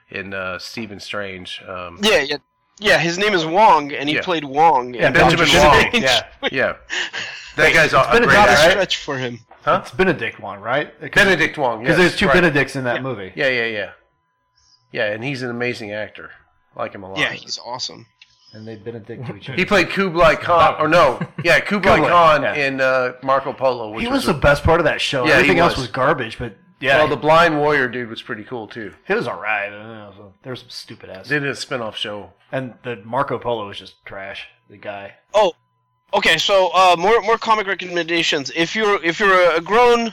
in uh, Stephen Strange. Um,
Yeah, yeah, yeah. His name is Wong, and he
Yeah.
played Wong.
Yeah,
in
Benjamin
Doctor
Wong.
Strange.
Yeah, yeah. That guy's a,
It's
a
been a
great
double
actor.
stretch for him.
Huh?
It's Benedict one, right?
Benedict Wong.
Because
yes,
there's two
right.
Benedicts in that movie.
Yeah, yeah, yeah. Yeah, and he's an amazing actor. I like him a lot.
Yeah, he's awesome.
And they Benedict to each other.
He played Kublai Khan, or no, yeah, Kublai,
Kublai,
Khan
yeah.
in uh, Marco Polo. Which
He was
a-
the best part of that show.
Yeah, he
Everything else
was.
was garbage, but yeah,
Well, the Blind Warrior dude was pretty cool too.
He was alright. I don't know, There was some stupid ass.
They did a spin-off show.
And the Marco Polo was just trash. The guy.
Oh, okay. So uh, more more comic recommendations. If you're if you're a grown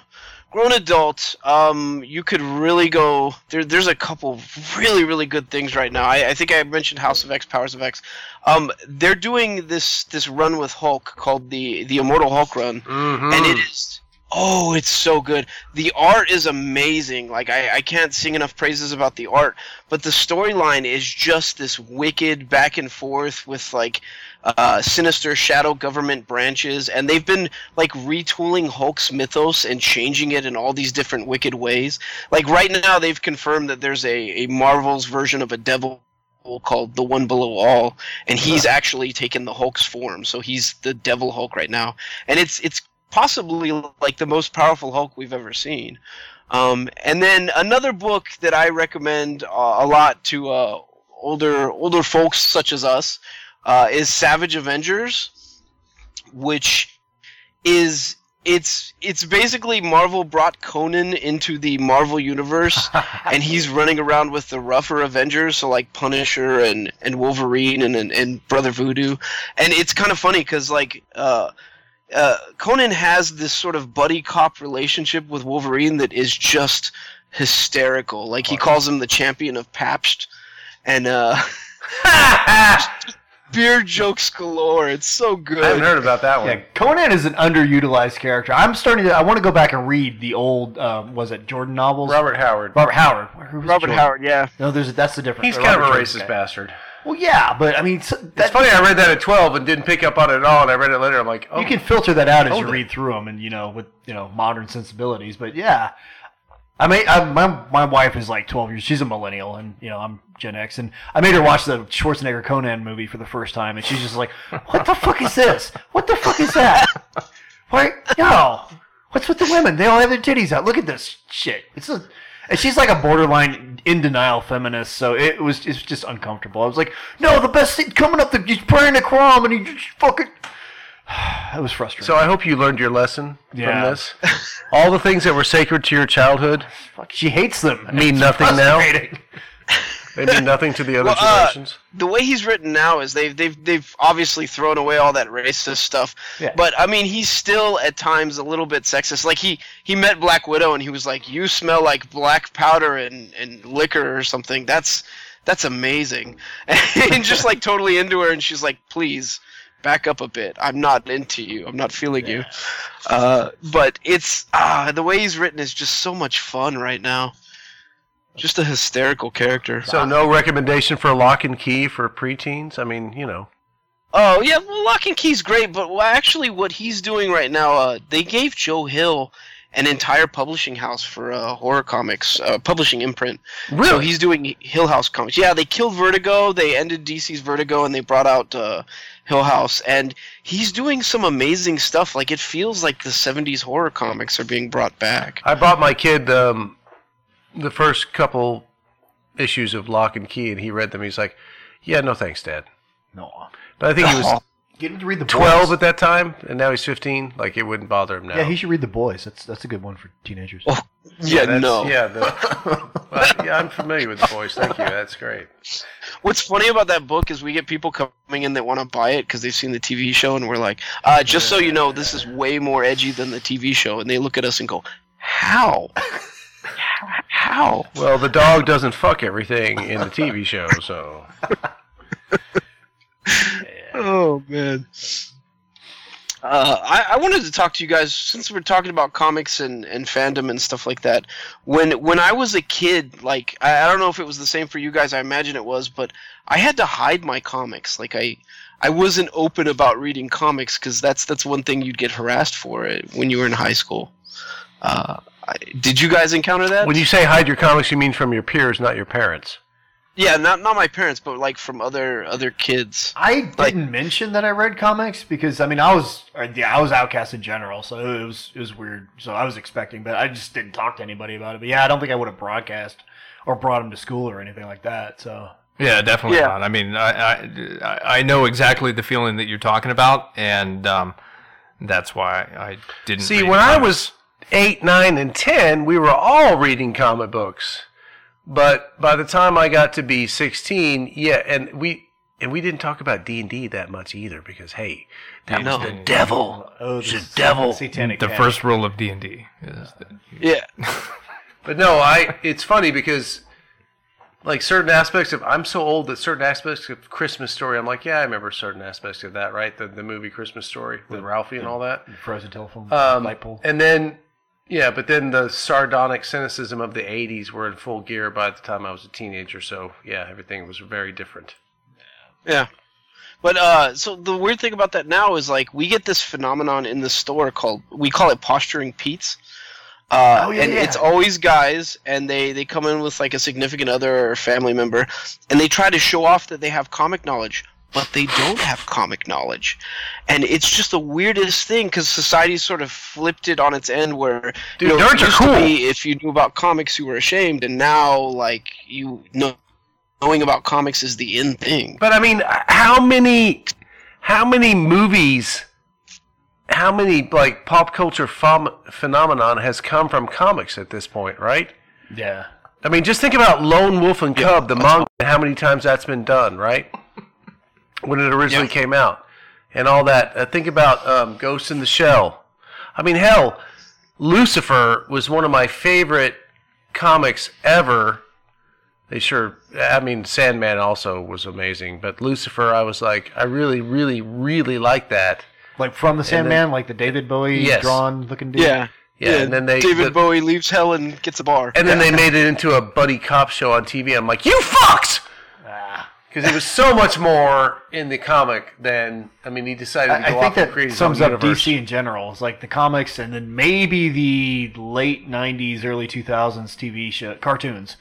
grown adult, um, you could really go. There, there's a couple really really good things right now. I, I think I mentioned House of X, Powers of X. Um, they're doing this this run with Hulk called the the Immortal Hulk run,
Mm-hmm.
and it is. Oh, it's so good. The art is amazing. Like I, I can't sing enough praises about the art, but the storyline is just this wicked back and forth with like uh, sinister shadow government branches, and they've been like retooling Hulk's mythos and changing it in all these different wicked ways. Like right now, they've confirmed that there's a, a Marvel's version of a devil called the One Below All, and he's actually taken the Hulk's form. So he's the Devil Hulk right now, and it's it's possibly like the most powerful Hulk we've ever seen. Um, and then another book that I recommend uh, a lot to uh, older older folks such as us uh, is Savage Avengers, which is it's it's basically Marvel brought Conan into the Marvel universe, and he's running around with the rougher Avengers, so like Punisher and, and Wolverine and, and and Brother Voodoo, and it's kind of funny because like uh, uh, Conan has this sort of buddy cop relationship with Wolverine that is just hysterical. Like he calls him the champion of Pabst, and uh, beer jokes galore. It's so good.
I haven't heard about that one.
Yeah, Conan is an underutilized character. I'm starting to. I want to go back and read the old. Um, was it Jordan novels?
Robert Howard.
Robert Howard.
Robert
Jordan?
Howard, yeah.
No, there's that's the difference.
He's kind of a racist
Jordan's guy.
bastard.
Well, yeah, but I mean, so
It's
that,
funny. I read that at twelve and didn't pick up on it at all, and I read it later. I'm like, oh,
you can filter that out as you read through them, and you know, with you know modern sensibilities. But yeah, I mean, I, my my wife is like 12 years. She's a millennial, and you know, I'm Gen X, and I made her watch the Schwarzenegger Conan movie for the first time, and she's just like, "What the fuck is this? What the fuck is that? Why, no, what's with the women? They all have their titties out. Look at this shit. It's a." And she's like a borderline in denial feminist, so it was it's just uncomfortable. I was like, "No, the best thing coming up, the, he's praying to Crom, and he just fucking." It was frustrating.
So I hope you learned your lesson
Yeah.
from this. All the things that were sacred to your childhood
Fuck, she hates them.
mean nothing now. They mean nothing to the other
Well, uh,
generations.
the way he's written now is they've they've they've obviously thrown away all that racist stuff.
Yeah.
But I mean, he's still at times a little bit sexist. Like he he met Black Widow and he was like, "You smell like black powder and and liquor or something." That's that's amazing. And just like totally into her, and she's like, "Please." Back up a bit. I'm not into you. I'm not feeling you. Uh, but it's ah, the way he's written is just so much fun right now. Just a hysterical character.
So no recommendation for Locke and Key for preteens. I mean, you know,
Oh yeah, well, Locke and Key's great, but well, actually, what he's doing right now, uh, they gave Joe Hill an entire publishing house for uh, horror comics, uh, publishing imprint.
Really?
So he's doing Hill House comics. Yeah, they killed Vertigo. They ended DC's Vertigo, and they brought out uh, Hill House, and he's doing some amazing stuff. Like it feels like the '70s horror comics are being brought back.
I bought my kid um, the first couple issues of Locke and Key, and he read them. He's like, "Yeah, no thanks, Dad."
No.
But I think he was
Get him to read the
twelve
boys.
at that time, and now he's fifteen. Like it wouldn't bother him now.
Yeah, he should read the boys. That's that's a good one for teenagers.
Oh, yeah,
that's-
no.
Yeah, the, well, yeah, I'm familiar with the boys. Thank you. That's great.
What's funny about that book is we get people coming in that want to buy it because they've seen the TV show, and we're like, uh, just so you know, this is way more edgy than the TV show. And they look at us and go, how? How?
Well, the dog doesn't fuck everything in the TV show, so
Oh man. Uh, I, I wanted to talk to you guys since we're talking about comics and, and fandom and stuff like that. When when I was a kid, like I, I don't know if it was the same for you guys. I imagine it was, but I had to hide my comics. Like I I wasn't open about reading comics because that's that's one thing you'd get harassed for it when you were in high school. Uh, I, did you guys encounter that?
When you say hide your comics, you mean from your peers, not your parents.
yeah, not not my parents, but like from other other kids.
I didn't mention that I read comics because I mean I was uh, yeah I was outcast in general, so it was it was weird. So I was expecting, but I just didn't talk to anybody about it. But yeah, I don't think I would have broadcast or brought them to school or anything like that. So
Yeah, definitely
Yeah.
not. I mean, I, I I- I know exactly the feeling that you're talking about, and um, that's why I didn't
See,
read
when I was eight, nine, and ten, we were all reading comic books. But by the time I got to be sixteen, yeah, and we and we didn't talk about D and D that much either because hey, that was the devil.
Oh,
It was the devil.
the first rule of D and D is
Yeah.
But no, I. It's funny because, like certain aspects of, I'm so old that certain aspects of Christmas Story, I'm like, yeah, I remember certain aspects of that, right? The the movie Christmas Story with Ralphie and all that.
frozen telephone
Um,
light pole.
and then, yeah, but then the sardonic cynicism of the '80s were in full gear by the time I was a teenager. So yeah, everything was very different.
Yeah. But uh, so the weird thing about that now is like we get this phenomenon in the store called we call it posturing Pete's. Uh,
Oh, yeah,
and
yeah.
it's always guys, and they they come in with like a significant other or family member, and they try to show off that they have comic knowledge, but they don't have comic knowledge, and it's just the weirdest thing because society's sort of flipped it on its end where
Dude,
you know,
nerds
it
are
used to
cool.
be if you knew about comics you were ashamed, and now like you know knowing about comics is the in thing.
But I mean, how many, how many movies, how many like pop culture phem- phenomenon has come from comics at this point, right?
Yeah.
I mean, just think about Lone Wolf and Cub, the manga, and how many times that's been done, right? When it originally came out, and all that. Uh, think about um, Ghost in the Shell. I mean, hell, Lucifer was one of my favorite comics ever. They sure, I mean, Sandman also was amazing, but Lucifer, I was like, I really, really, really like that.
Like from the
And then-
Sandman, like the David Bowie
Yes.
drawn looking dude.
Yeah.
Yeah, and then they
David
the-
Bowie leaves hell and gets a bar.
And then they made it into a buddy cop show on TV. I'm like, you fucks! Because it was so much more in the comic than I mean, he decided to
I, I
go
think
off and
that
create
sums up
universe.
DC in general. It's like the comics, and then maybe the late '90s, early 2000s TV show cartoons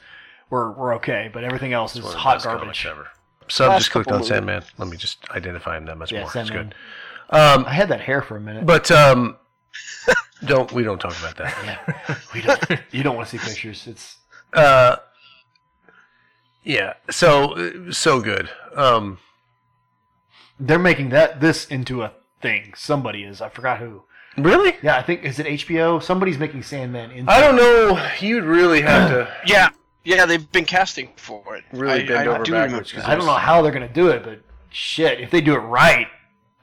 were were okay, but everything else is
one of the
hot garbage.
comics ever. So I
Last
just clicked on
movies.
Sandman. Let me just identify him that much
Yeah,
more.
Sandman.
It's good. Um,
I had that hair for a minute,
but um, don't we don't talk about that.
yeah, we don't. You don't want to see pictures. It's
Uh, yeah. So so good. Um,
they're making that this into a thing. Somebody is. I forgot who.
Really?
Yeah, I think is it HBO? Somebody's making Sandman into.
I don't know. You'd really have to.
Yeah, yeah, they've been casting for it.
Really
I,
bend
I
over
do
backwards,
remember.
'cause
I don't know how they're gonna do it, but shit, if they do it right,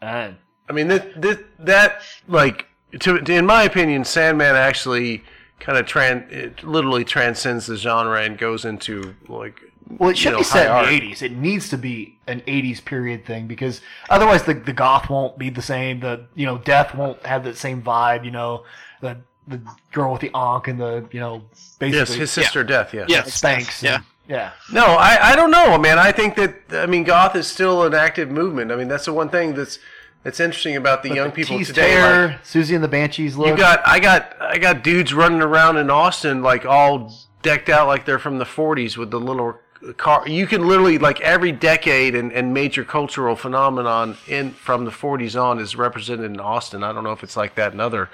uh,
I mean, this, this, that like to, in my opinion, Sandman actually kind of tran it literally transcends the genre and goes into like
Well, it
you
should
know,
be set
high
in
art.
the '80s. It needs to be an '80s period thing because otherwise, the the goth won't be the same. The you know, death won't have the same vibe. You know, the the girl with the ankh and the you know, basically
Yes, his sister Death. Yes.
yeah, Spanx.
Yeah.
and- yeah.
No, I, I don't know, man. I think that I mean goth is still an active movement. I mean that's the one thing that's that's interesting about the
But
young
the
people today.
Terror,
like,
Siouxsie and the Banshees look.
you got I got I got dudes running around in Austin like all decked out like they're from the 40s with the little car. You can literally like every decade and, and major cultural phenomenon in from the 40s on is represented in Austin. I don't know if it's like that in other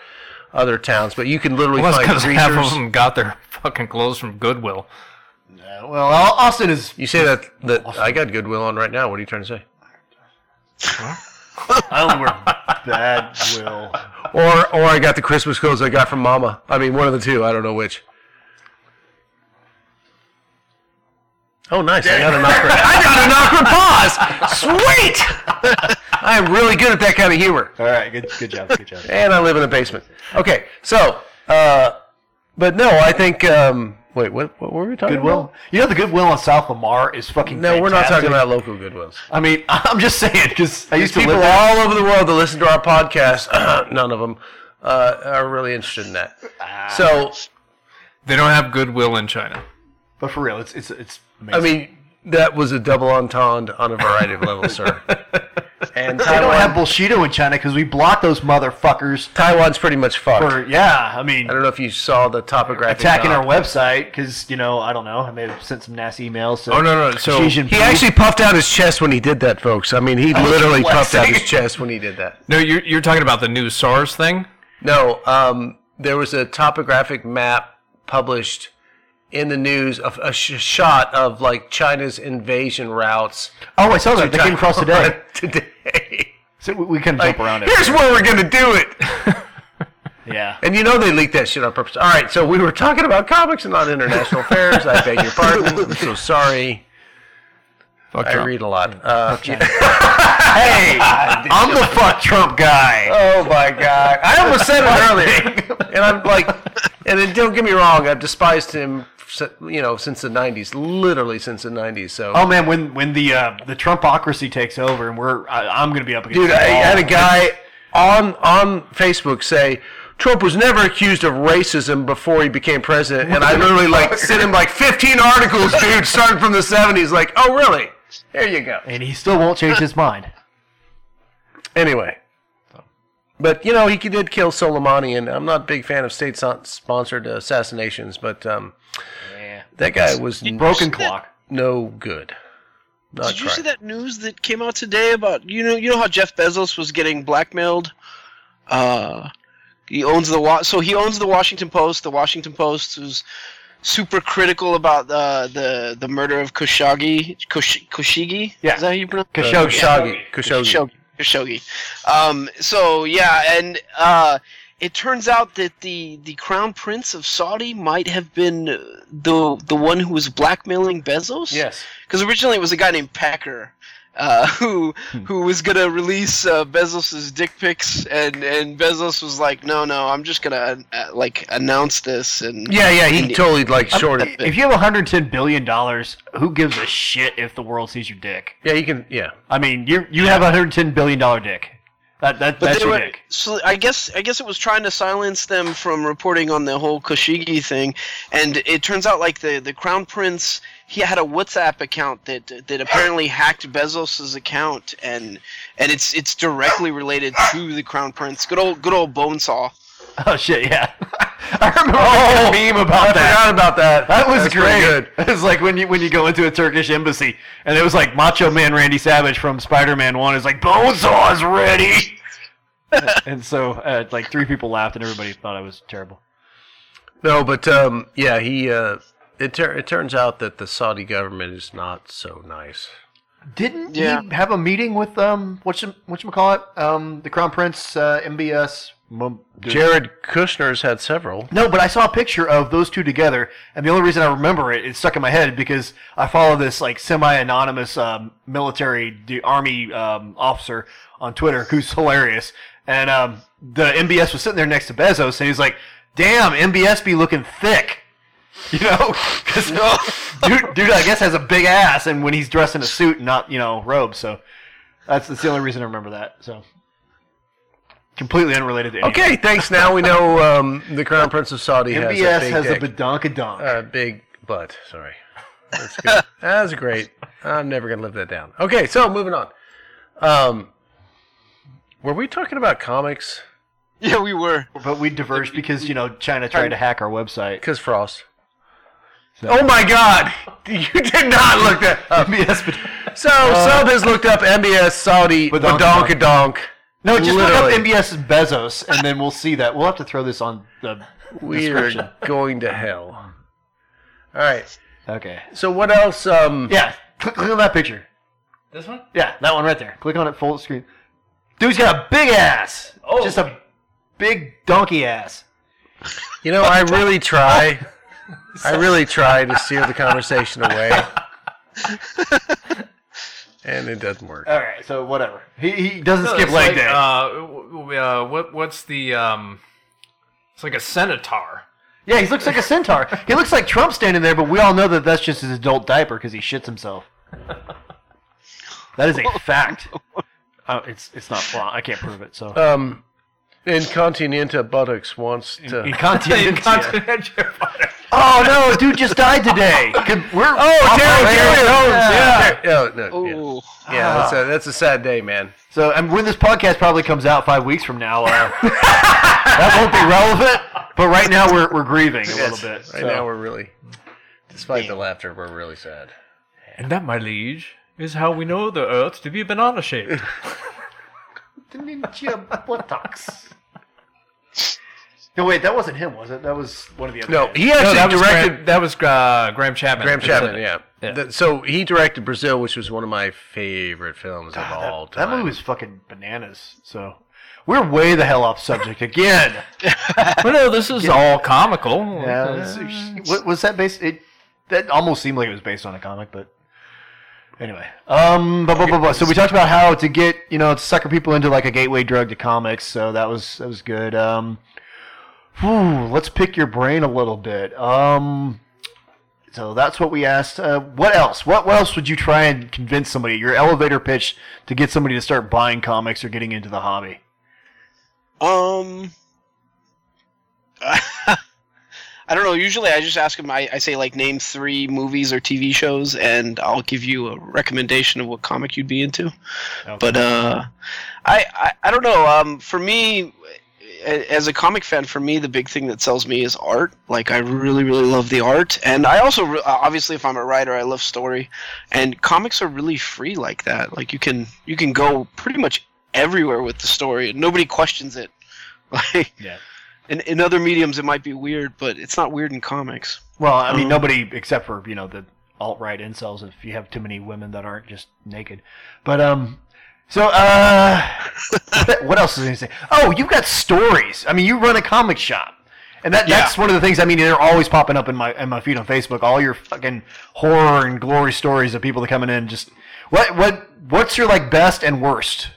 other towns, but you can literally
Well, that's
find
because half of them got their fucking clothes from Goodwill.
Uh, well, Austin is.
You say that that I got Goodwill on right now. What are you trying to say?
I only wear bad will.
Or or I got the Christmas clothes I got from Mama. I mean, one of the two. I don't know which. Oh, nice! I got an awkward. I got an awkward pause. Sweet. I'm really good at that kind of humor,
All right, good good job, good job.
and I live in a basement. Okay, so, uh, but no, I think um, Wait, what? What were we talking about?
Goodwill.
about?
You know the Goodwill on South Lamar is fucking.
No, we're not talking
fantastic.
about local Goodwills.
I mean, I'm just saying because I
These
used to
people
live there.
all over the world that listen to our podcast, none of them uh, are really interested in that.
Ah.
So,
They don't have goodwill in China.
But for real, it's it's it's. Amazing.
I mean, that was a double entendre on a variety of levels, sir. And
they don't have Bullshido in China because we blocked those motherfuckers
Taiwan's pretty much fucked.
for yeah. I mean,
I don't know if you saw the topographic
attacking
map.
our website because you know I don't know I may have sent some nasty emails. To
Oh, no, no, so-
Xi
He actually puffed out his chest when he did that, folks. I mean, he
I
literally puffed out his chest when he did that.
No, you're, you're talking about the new SARS thing?
No, um, there was a topographic map published in the news of a sh- shot of like China's invasion routes.
oh I saw that They came across today.
today.
So we, we kind of
Like,
jump around it.
here's where we're gonna do it.
yeah.
And you know they leaked that shit on purpose. All right, so we were talking about comics and not international affairs. I beg your pardon. I'm so sorry.
Fuck
I
Trump.
read a lot. Uh,
Hey, I'm the fuck Trump guy.
oh my god! I almost said it earlier, and I'm like, and then don't get me wrong. I've despised him, si- you know, since the '90s, literally since the '90s. So,
Oh man, when when the uh, the Trumpocracy takes over and we're I, I'm gonna be up against
dude, I had a guy on on Facebook say. Trump was never accused of racism before he became president, and I literally like sent him like 15 articles, dude, starting from the 70s. Like, oh really? Here you go.
and he still won't change his mind.
Anyway, but you know he did kill Soleimani, and I'm not a big fan of state-sponsored assassinations, but um, that guy was
Broken clock.
no good. Not
Did you
trying.
see that news that came out today about you know you know how Jeff Bezos was getting blackmailed? Uh, he owns the wa- so he owns the Washington Post. The Washington Post was super critical about the the, the murder of Khashoggi. Kosh- Khashoggi.
Yeah.
Is that how you pronounce?
Uh,
Khashoggi.
Khashoggi. Khashoggi.
Khashoggi. Khashoggi. Um, so yeah, and uh, it turns out that the the crown prince of Saudi might have been the the one who was blackmailing Bezos.
Yes.
Because originally it was a guy named Pecker. Uh, who who was gonna release uh, Bezos's dick pics and and Bezos was like no no I'm just gonna uh, like announce this and
Yeah, yeah, he totally like shorted.
If you have 110 billion dollars, who gives a shit if the world sees your dick?
Yeah, you can. Yeah,
I mean, you you have 110 billion dollar dick. That, that
But
that's
they were, so I guess I guess it was trying to silence them from reporting on the whole Khashoggi thing, and it turns out like the the crown prince he had a WhatsApp account that that apparently hacked Bezos's account, and and it's it's directly related to the crown prince. Good old good old Bonesaw.
Oh shit, yeah. I remember oh, meme about
I
that.
forgot about that.
That was
That's pretty
great.
good.
It was like when you when you go into a Turkish embassy and it was like Macho Man Randy Savage from Spider-Man One is like Bonesaw's ready. and so uh, like three people laughed and everybody thought I was terrible.
No, but um, yeah, he. Uh, it tur- it turns out that the Saudi government is not so nice.
Didn't
Yeah.
he have a meeting with um what what you call it um the Crown Prince uh, MBS
Jared Kushner's had several.
No, but I saw a picture of those two together, and the only reason I remember it, it stuck in my head because I follow this like semi-anonymous um, military the army um, officer on Twitter who's hilarious, and um, the MBS was sitting there next to Bezos, and he's like, "Damn, MBS be looking thick." You know, because dude, dude, I guess has a big ass, and when he's dressed in a suit and not, you know, robes, so that's, that's the only reason I remember that. So, completely unrelated to anything.
Okay, thanks. Now we know um, the Crown Prince of Saudi has a
MBS
big
has
dick.
a badonkadonk.
Uh, big butt. Sorry. That's good. That's great. I'm never gonna live that down. Okay, so moving on. Um, were we talking about comics?
Yeah, we were.
But we diverged because you know China tried to hack our website.
Because Frost. Oh my God! You did not look that up.
MBS,
So Sub has looked up MBS Saudi
Badonkadonk.
badonkadonk.
No, just
Literally.
look up MBS Bezos, and then we'll see that. We'll have to throw this on the
We
description.
are going to hell. All right.
Okay.
So what else? Um,
Yeah, click, click on that picture.
This one?
Yeah, that one right there. Click on it full screen. Dude's got a big ass.
Oh.
just a big donkey ass.
You know, I really try. I really try to steer the conversation away, and it doesn't work.
All right, so whatever. He, he doesn't
No,
skip leg
like,
day.
Uh, w- w- uh, what what's the um? It's like a centaur.
Yeah, he looks like a centaur. He looks like Trump standing there, but we all know that that's just his adult diaper because he shits himself. That is a fact. Uh, it's it's not flaw. I can't prove it. So
Um, Incontinenta Buttocks wants to.
Incontinentia. oh no, dude just died today. Could- We're
Oh, Terry, Terry Holmes.
Yeah.
Yeah, yeah, no, yeah. yeah that's, a, that's a sad day, man.
So, and when this podcast probably comes out five weeks from now, uh, that won't be relevant. But right now, we're we're grieving a
Yes,
little bit.
Right
so.
now, we're really, despite the laughter, we're really sad.
And that, my liege, is how we know the Earth to be banana shaped.
buttocks. No, wait, that wasn't him, was it? That was one of the other.
No,
guys.
he actually
that was
directed.
Graham, that was uh, Graham Chapman.
Graham Chapman, yeah.
Yeah.
Th- so he directed Brazil, which was one of my favorite films of
God,
all
that, that
time.
movie was fucking bananas. So we're way the hell off subject again.
but no, this is all comical.
Yeah, it's- what was that based? It that almost seemed like it was based on a comic, but anyway. Um, blah, blah, blah, blah. so we talked about how to get you know to sucker people into like a gateway drug to comics. So that was that was good. Um, whew, let's pick your brain a little bit. Um. So that's what we asked. Uh, what else? What, what else would you try and convince somebody? Your elevator pitch to get somebody to start buying comics or getting into the hobby.
Um, I don't know. Usually, I just ask them. I, I say like name three movies or TV shows, and I'll give you a recommendation of what comic you'd be into. But uh, I, I I don't know. Um, for me, as a comic fan, for me the big thing that sells me is art. Like I really really love the art, and I also obviously if I'm a writer, I love story, and comics are really free like that. Like you can you can go pretty much everywhere with the story, and nobody questions it. Like
Yeah.
in, in other mediums it might be weird, but it's not weird in comics.
Well, I mean,
Um,
nobody except for you know the alt right incels. If you have too many women that aren't just naked, but um, so uh, what- else is he say? Oh, you've got stories. I mean, you run a comic shop, and that that's one of the things. I mean, they're always popping up in my in my feed on Facebook. All your fucking horror and glory stories of people that coming in. Just what what what's your like best and worst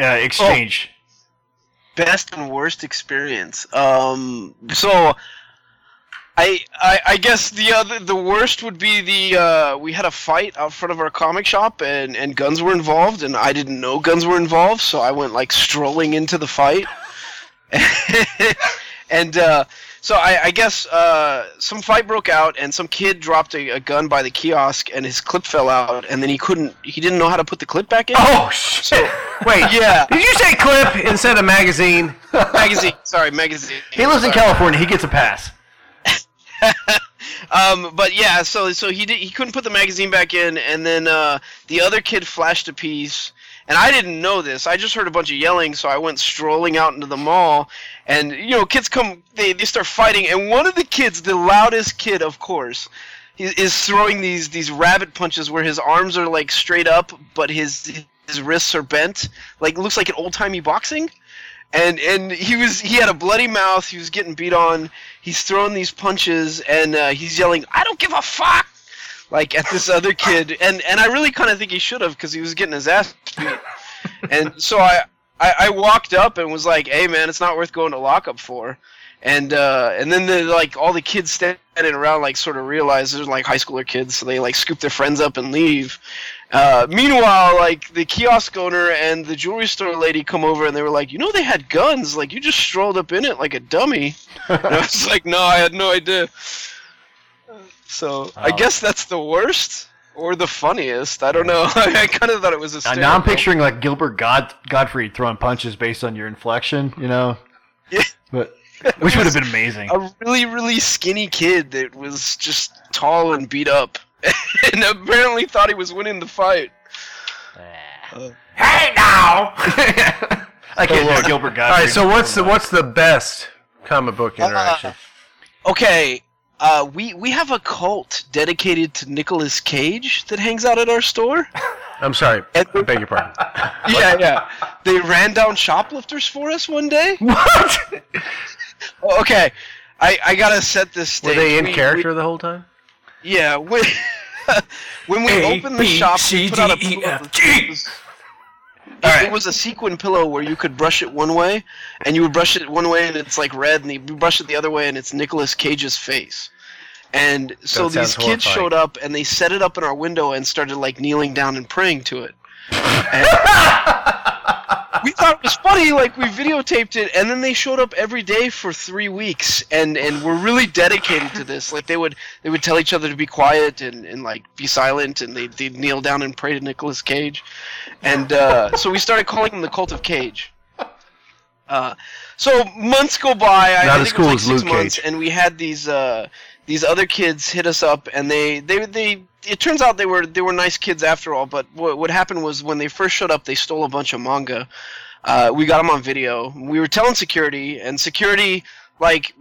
uh, exchange?
Best and worst experience. Um, so I, I I guess the other the worst would be the uh, we had a fight out front of our comic shop and and guns were involved and I didn't know guns were involved so I went like strolling into the fight and uh, so I, I guess uh, some fight broke out and some kid dropped a, a gun by the kiosk and his clip fell out and then he couldn't he didn't know how to put the clip back in.
Oh shit! Wait,
yeah.
Did you say clip instead of magazine?
magazine. Sorry, magazine.
He lives in California. He gets a pass.
Um, but yeah, so so he did, he couldn't put the magazine back in, and then uh, the other kid flashed a piece, and I didn't know this. I just heard a bunch of yelling, so I went strolling out into the mall, and you know, kids come, they they start fighting, and one of the kids, the loudest kid, of course, is throwing these these rabbit punches where his arms are like straight up, but his his wrists are bent, like looks like an old timey boxing and and he was he had a bloody mouth. He was getting beat on. He's throwing these punches, and uh, he's yelling, "I don't give a fuck!" Like at this other kid, and and I really kind of think he should have because he was getting his ass beat. and so I, I I walked up and was like, "Hey man, it's not worth going to lockup for." And uh, and then the like all the kids standing around like sort of realize they're like high schooler kids, so they like scoop their friends up and leave. Uh, meanwhile, like the kiosk owner and the jewelry store lady come over and they were like, you know, they had guns. Like you just strolled up in it like a dummy. and I was like, no, I had no idea. So I
Oh.
guess that's the worst or the funniest. I don't know. I kind of thought it was a.
Now I'm picturing like Gilbert God- Gottfried throwing punches based on your inflection, you know.
Yeah.
But which would have been amazing.
a really really skinny kid that was just tall and beat up, and apparently thought he was winning the fight. Uh,
Hey now!
I can't do Gilbert Gottfried.
All right, so what's the what's the best comic book interaction?
Okay, uh, we we have a cult dedicated to Nicolas Cage that hangs out at our store.
I'm sorry. I beg your pardon.
yeah, yeah. They ran down shoplifters for us one day.
What?
okay, I I gotta set this
Were they in
We-
character the whole time?
Yeah, when when we
A,
opened the
B,
shop,
C,
we put out a pool
F,
of-
G.
It, it was a sequin pillow where you could brush it one way, and you would brush it one way and it's like red, and you brush it the other way and it's Nicolas Cage's face. And so these kids
horrifying.
showed up and they set it up in our window and started like kneeling down and praying to it. And we thought it was funny, like we videotaped it, and then they showed up every day for three weeks, and and were really dedicated to this. Like they would they would tell each other to be quiet and, and like be silent, and they they'd kneel down and pray to Nicolas Cage, and uh, so we started calling them the Cult of Cage. Uh, so months go by. I,
Not
I
as
think it was
cool
like
as
six
Luke
months,
Cage.
and we had these uh, these other kids hit us up, and they they they. It turns out they were they were nice kids after all. But what what happened was when they first showed up, they stole a bunch of manga. Uh, we got them on video. We were telling security, and security like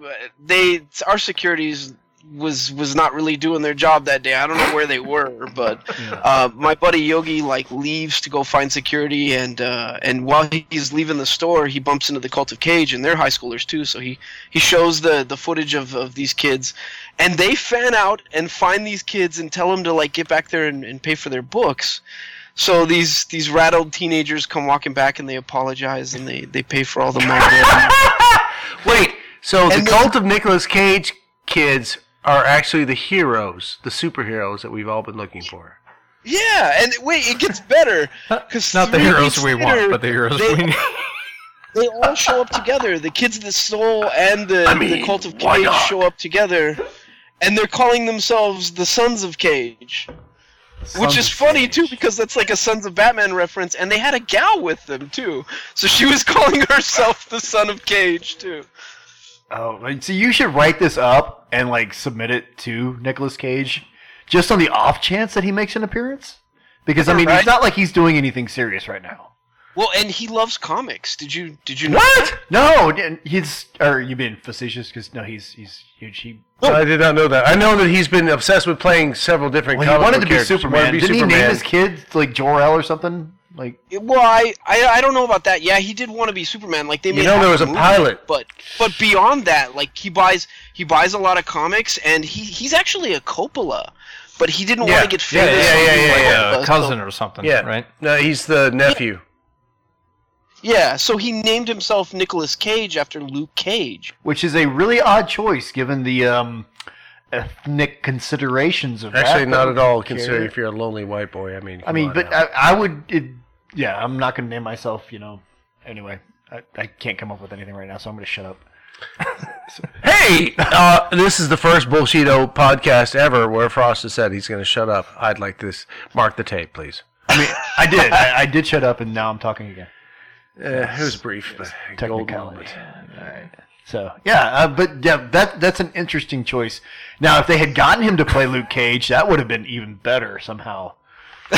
they our securities was was not really doing their job that day. I don't know where they were, but uh, my buddy Yogi like leaves to go find security, and uh, and while he's leaving the store, he bumps into the Cult of Cage, and they're high schoolers too. So he he shows the the footage of, of these kids, and they fan out and find these kids and tell them to like get back there and, and pay for their books. So these these rattled teenagers come walking back and they apologize and they, they pay for all the manga.
Wait, so the
And then-
cult of Nicolas Cage kids are actually the heroes, the superheroes that we've all been looking for.
Yeah, and wait, it gets better because
Not the heroes we want, but the heroes
they,
we need.
they all show up together. The kids that stole and the,
I mean,
the cult of
why
Cage show up together, and they're calling themselves the Sons of Cage. Which is
of
funny too because that's like a Sons of Batman reference, and they had a gal with them too. So she was calling herself the Son of Cage too.
Oh, like, so you should write this up and like submit it to Nicolas Cage, just on the off chance that he makes an appearance. Because I mean,
Right.
it's not like he's doing anything serious right now.
Well, and he loves comics. Did you did you know?
What? No, he's Are you being facetious? Because no, he's he's huge. He
I did not know that. I know that he's been obsessed with playing several different.
well, he wanted to be Superman.
wanted to be
Didn't he name his kid like Jor El or something? Like
Well, I, I I don't know about that. Yeah, he did want to be Superman. Like they
You
made
know there was a
movie,
pilot.
but but beyond that, like he buys he buys a lot of comics, and he he's actually a Coppola, but he didn't want to get famous.
yeah,
on
yeah,
being
yeah,
like
yeah.
Coppola,
a cousin or something,
Yeah,
right?
No, he's the nephew.
Yeah, so he named himself Nicolas Cage after Luke Cage.
which is a really odd choice given the um, ethnic considerations of
Actually,
that.
not at all. Considering if you're a lonely white boy, I mean.
I mean, but. I, I would. It, yeah, I'm not going to name myself. You know. Anyway, I, I can't come up with anything right now, so I'm going to shut up.
Hey, uh, this is the first Bullshido podcast ever where Frost has said he's going to shut up. I'd like this. mark the tape, please.
I mean, I did. I, I did shut up, and now I'm talking again.
Uh, it was brief, but gold
Technicality. All right. So yeah, uh, but yeah, that that's an interesting choice. Now, if they had gotten him to play Luke Cage, that would have been even better somehow.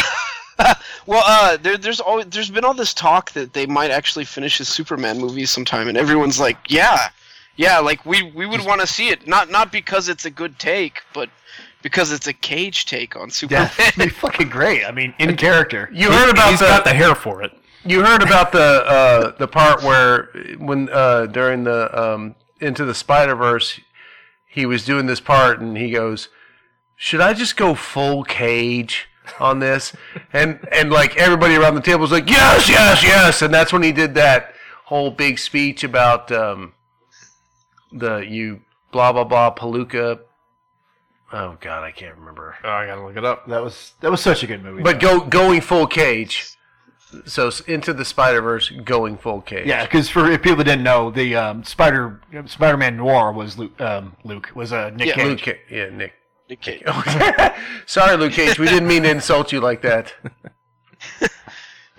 Well, uh, there, there's always there's been all this talk that they might actually finish his Superman movie sometime, and everyone's like, yeah, yeah, like we we would want to see it, not not because it's a good take, but because it's a Cage take on Superman.
Yeah, that'd be fucking great. I mean, in character.
You heard about
He's
the,
got the hair for it.
You heard about the uh, the part where when uh, during the um, into the Spider Verse, he was doing this part and he goes, "Should I just go full Cage on this?" And and like everybody around the table was like, "Yes, yes, yes!" And that's when he did that whole big speech about um, the you blah blah blah palooka. Oh God, I can't remember.
Oh, I gotta look it up.
That was that was such a good movie.
But go going full Cage. So into the Spider Verse, going full Cage.
Yeah, because for if people that didn't know, the um, Spider Spider-Man Noir was Luke. Um, Luke was uh, Nick
Yeah,
Cage.
Luke Ca- yeah, Nick.
Nick Cage.
Sorry, Luke Cage. We didn't mean to insult you like that.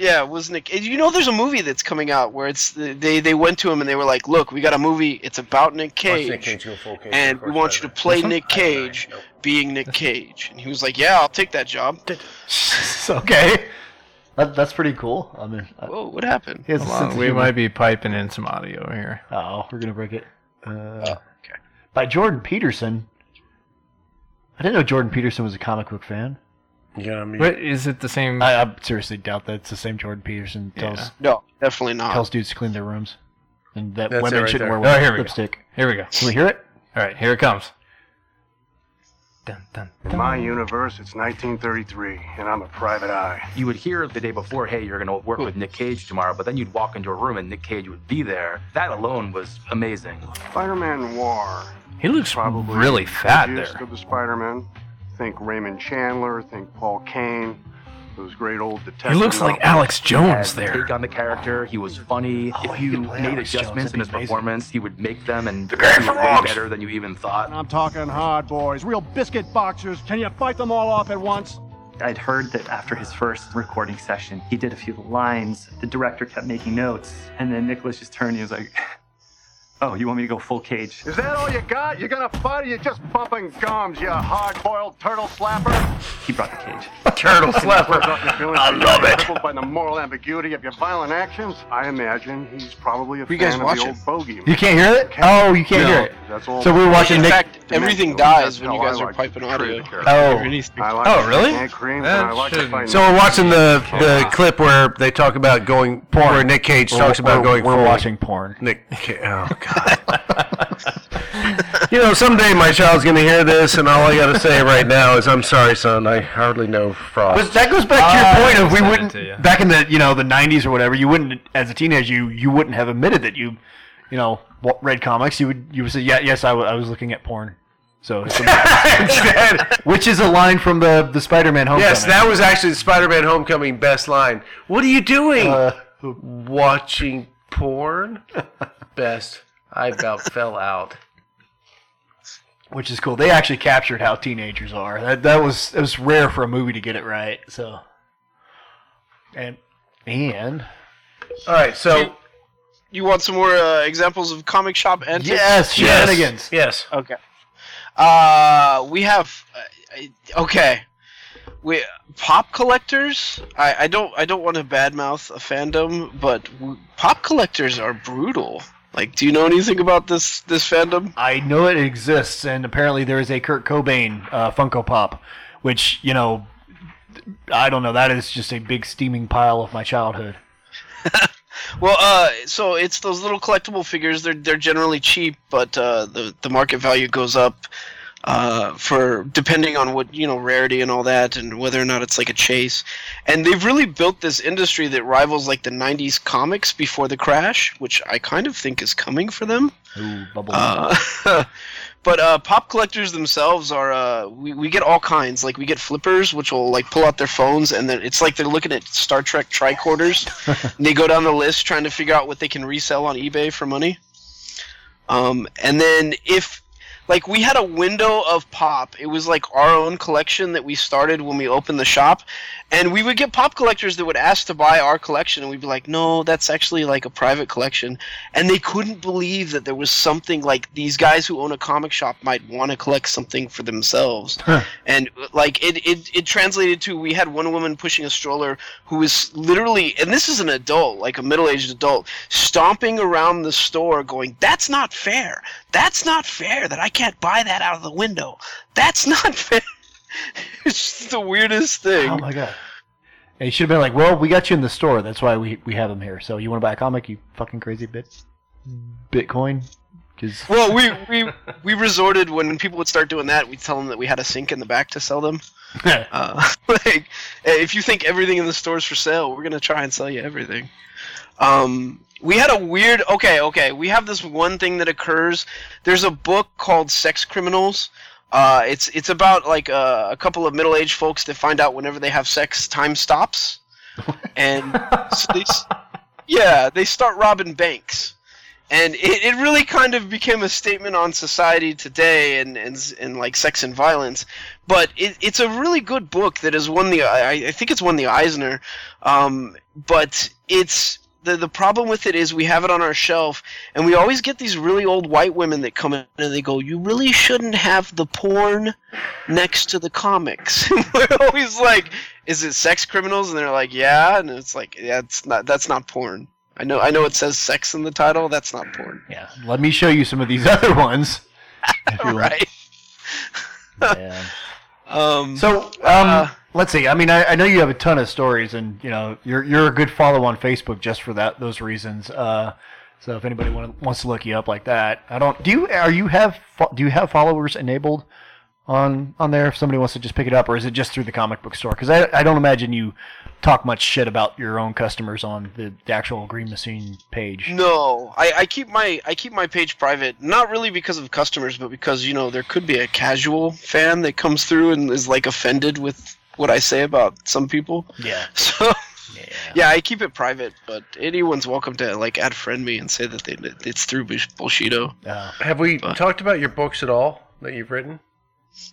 Yeah, it was Nick. You know, there's a movie that's coming out where it's they they went to him and they were like, "Look, we got a movie. It's about Nick Cage,
Nick Cage full Cage,
and we want you to play Nick Cage, being Nick Cage." And he was like, "Yeah, I'll take that job."
okay, that, that's pretty cool. I mean, uh,
Whoa, what happened?
he has a
Hold
sense
on,
of
we
humor.
might be piping in some audio here.
Oh, we're gonna break it. Uh,
okay.
By Jordan Peterson. I didn't know Jordan Peterson was a comic book fan.
Yeah, I mean,
Wait, is it the same?
I, I seriously doubt that it's the same Jordan Peterson tells
Yeah.
No, definitely not.
tells dudes to clean their rooms, and that
That's
women
right
shouldn't
there.
wear
Oh, here we go.
lipstick.
Here we go.
Can we hear it?
All right, here it comes.
In my universe, it's 1933, and I'm a private eye.
You would hear the day before, hey, you're going to work with Nick Cage tomorrow, but then you'd walk into a room and Nick Cage would be there. That alone was amazing.
Spider-Man Noir.
He looks
Probably
really fat
the
there.
gist of the Spider-Man. Think Raymond Chandler. Think Paul Kane. Those great old detectives.
He looks like Alex Jones there.
Take on the character. He was funny. Oh,
if
you made
Alex
adjustments
that'd
in his
amazing.
performance, he would make them and
The
he
guy
was
from
way better than you even thought.
I'm talking hard boys, real biscuit boxers. Can you fight them all off at once?
I'd heard that after his first recording session, he did a few lines. The director kept making notes, and then Nicholas just turned and he was like, "Oh, you want me to go full cage?"
Is that all you got? You're gonna fight or you just bumping gums, you hard-boiled turtle slapper?
He brought the cage.
Turtle slapper.
I
love it.
Crippled by the moral ambiguity of your violent actions, I imagine he's probably a
Who you
fan
guys
of
watching?
the old bogey.
You can't hear it? Oh, you can't
No,
hear it.
That's all.
So we were watching
In
Nick.
fact, everything dies when you guys are piping audio.
Oh.
Or
like
Oh, really?
hand creams and I like.
So we're watching the the clip where they talk about going porn. Where Nick Cage
We're-
talks about
we're-
going.
we're
full.
watching porn.
Nick. Ca- Oh God. you know, someday my child's gonna hear this, and all I gotta say right now is, "I'm sorry, son. I hardly know Frost."
But that goes back to
Uh,
your point of we wouldn't back in the you know the '90s or whatever. You wouldn't, as a teenager, you you wouldn't have admitted that you, you know, read comics. You would you would say, yeah, yes, I was looking at porn. So, which is a line from the the Spider-Man Homecoming.
Yes, that was actually the Spider-Man Homecoming best line. What are you doing?
Uh,
Watching porn? best. I about fell out.
which is cool. They actually captured how teenagers are. That that was it was rare for a movie to get it right. So, and and
all right, so
You want some more uh, examples of comic shop antics?
Yes, shenanigans.
Yes.
Okay. Uh, we have. Uh, okay. We pop collectors. I, I don't I don't want to badmouth a fandom, but w- pop collectors are brutal. Like, do you know anything about this this fandom?
I know it exists, and apparently there is a Kurt Cobain uh, Funko Pop, which you know, I don't know. That is just a big steaming pile of my childhood.
Well, uh, so it's those little collectible figures. They're they're generally cheap, but uh, the the market value goes up uh, for depending on what you know rarity and all that, and whether or not it's like a chase. And they've really built this industry that rivals like the '90s comics before the crash, which I kind of think is coming for them.
Ooh, bubble.
But uh, pop collectors themselves are uh, we, we get all kinds. Like we get flippers, which will like pull out their phones, and then it's like they're looking at Star Trek tricorders. and they go down the list trying to figure out what they can resell on eBay for money. Um, and then if like we had a window of pop, it was like our own collection that we started when we opened the shop, and we would get pop collectors that would ask to buy our collection, and we'd be like, no, that's actually like a private collection, and they couldn't believe that there was something like these guys who own a comic shop might want to collect something for themselves. And like it, it it translated to we had one woman pushing a stroller who was literally and this is an adult like a middle-aged adult stomping around the store going that's not fair. That's not fair that i can't buy that out of the window. That's not fair it's just the weirdest thing
Oh my god. And you should have been like, well, we got you in the store. That's why we we have them here. So you want to buy a comic? You fucking crazy bit. Bitcoin. Because
well we, we we resorted when people would start doing that we'd tell them that we had a sink in the back to sell them uh, like if you think everything in the store is for sale we're going to try and sell you everything um, we had a weird okay okay we have this one thing that occurs there's a book called sex criminals uh, it's it's about like uh, a couple of middle-aged folks that find out whenever they have sex time stops. And so they, yeah they start robbing banks. And it, it really kind of became a statement on society today and, and, and like sex and violence. But it, it's a really good book that has won the I, I think it's won the Eisner. Um, but it's the, the problem with it is we have it on our shelf and we always get these really old white women that come in and they go you really shouldn't have the porn next to the comics. We're always like is it sex criminals? And they're like yeah. And it's like yeah it's not that's not porn. I know I know it says sex in the title that's not porn.
Yeah, let me show you some of these other ones.
right.
Yeah.
Um,
so um, let's see. I mean, I, I know you have a ton of stories, and you know you're you're a good follow on Facebook just for that those reasons. Uh, so if anybody want, wants to look you up like that, I don't. Do you are you have do you have followers enabled on on there if somebody wants to just pick it up, or is it just through the comic book store? Because I I don't imagine you talk much shit about your own customers on the, the actual Green Machine page.
No, I, I keep my I keep my page private. Not really because of customers, but because you know there could be a casual fan that comes through and is like offended with what I say about some people.
Yeah.
So yeah, yeah, I keep it private, but anyone's welcome to like add friend me and say that they it's through Bush- Bullshido.
Uh, Have we talked about your books at all that you've written?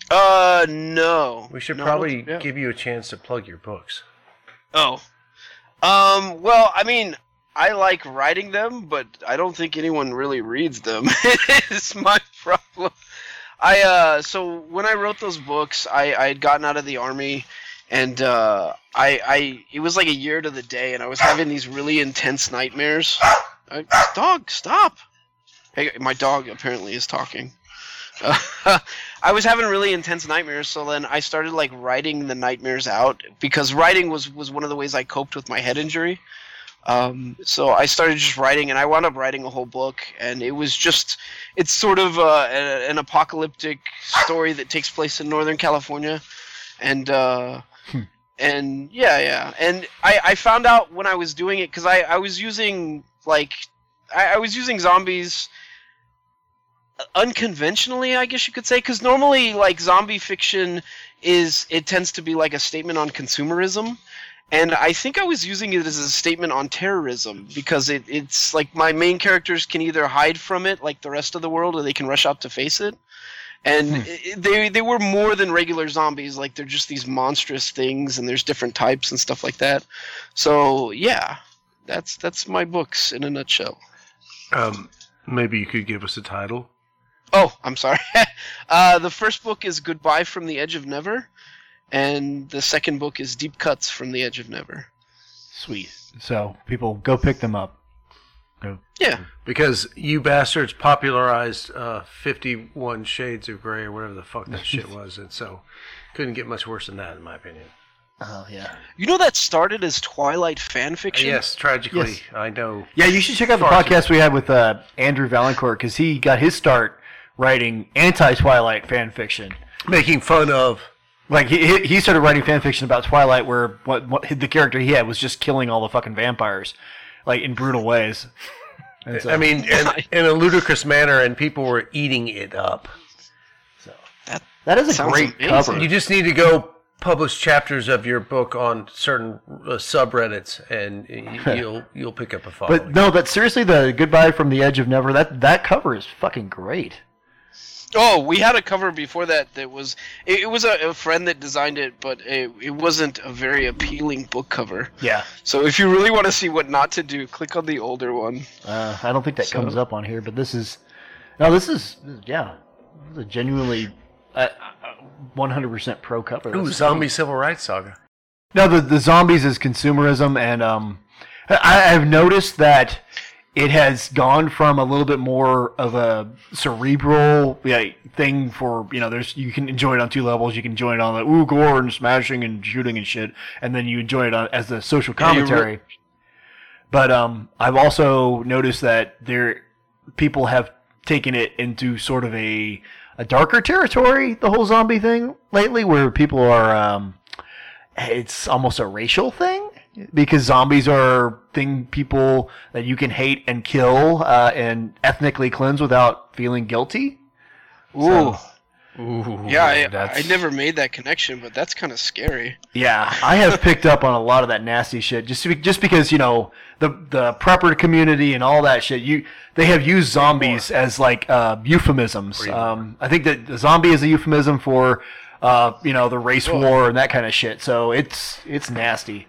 Uh, no.
We should
No,
probably
yeah.
give you a chance to plug your books.
Oh. Um, well, I mean, I like writing them, but I don't think anyone really reads them. it's my problem. I uh so when I wrote those books, I I had gotten out of the army and uh I I it was like a year to the day and I was having these really intense nightmares. Uh, dog, stop. Hey, my dog apparently is talking. Uh, I was having really intense nightmares, so then I started like writing the nightmares out because writing was was one of the ways I coped with my head injury. Um, so I started just writing, and I wound up writing a whole book, and it was just it's sort of uh, a, an apocalyptic story that takes place in Northern California, and uh, and yeah, yeah, and I I found out when I was doing it because I I was using like I, I was using zombies unconventionally, I guess you could say, because normally like zombie fiction is it tends to be like a statement on consumerism, and I think I was using it as a statement on terrorism because it, it's like my main characters can either hide from it like the rest of the world, or they can rush out to face it. And i- they they were more than regular zombies. Like they're just these monstrous things, and there's different types and stuff like that. So yeah, that's that's my books in a nutshell.
Um, maybe you could give us a title.
Oh, I'm sorry. uh, the first book is Goodbye from the Edge of Never, and the second book is Deep Cuts from the Edge of Never.
Sweet. So people go pick them up. Go.
Yeah.
Because you bastards popularized uh, 51 Shades of Grey or whatever the fuck that shit was, and so couldn't get much worse than that, in my opinion.
Oh yeah.
You know that started as Twilight fan fiction?
Yes, tragically,
Yes.
I know.
Yeah, you should check out the
Far
podcast we had with uh, Andrew Valancourt because he got his start writing anti-Twilight fan fiction,
making fun of.
Like he he- he started writing fan fiction about Twilight, where what, what the character he had was just killing all the fucking vampires, like in brutal ways. And so-
I mean, in, in a ludicrous manner, and people were eating it up.
So that that is a great cover.
You just need to go publish chapters of your book on certain uh, subreddits, and y- you'll you'll pick up a following.
But no, but seriously, the Goodbye from the Edge of Never that that cover is fucking great.
Oh, we had a cover before that that was it, it was a, a friend that designed it, but it, it wasn't a very appealing book cover.
Yeah.
So if you really want to see what not to do, click on the older one.
Uh, I don't think that
So-
comes up on here, but this is no, this is yeah, this is a genuinely uh, one hundred percent pro cover.
Ooh,
That's-
zombie civil rights saga.
No, the the zombies is consumerism, and um, I, I've noticed that it has gone from a little bit more of a cerebral yeah, thing for you know. There's you can enjoy it on two levels. You can enjoy it on the ooh gore and smashing and shooting and shit, and then you enjoy it on, as a social
Yeah, re-
commentary. but um, I've also noticed that there people have taken it into sort of a a darker territory. The whole zombie thing lately, where people are um, it's almost a racial thing because zombies are thing people that you can hate and kill uh, and ethnically cleanse without feeling guilty.
Ooh.
Ooh,
yeah, I, I never made that connection, but that's kind of scary.
Yeah, I have picked up on a lot of that nasty shit just be, just because you know the the prepper community and all that shit. You they have used zombies as like uh, euphemisms. Um, I think that the zombie is a euphemism for uh, you know the race war and that kind of shit. So it's it's nasty.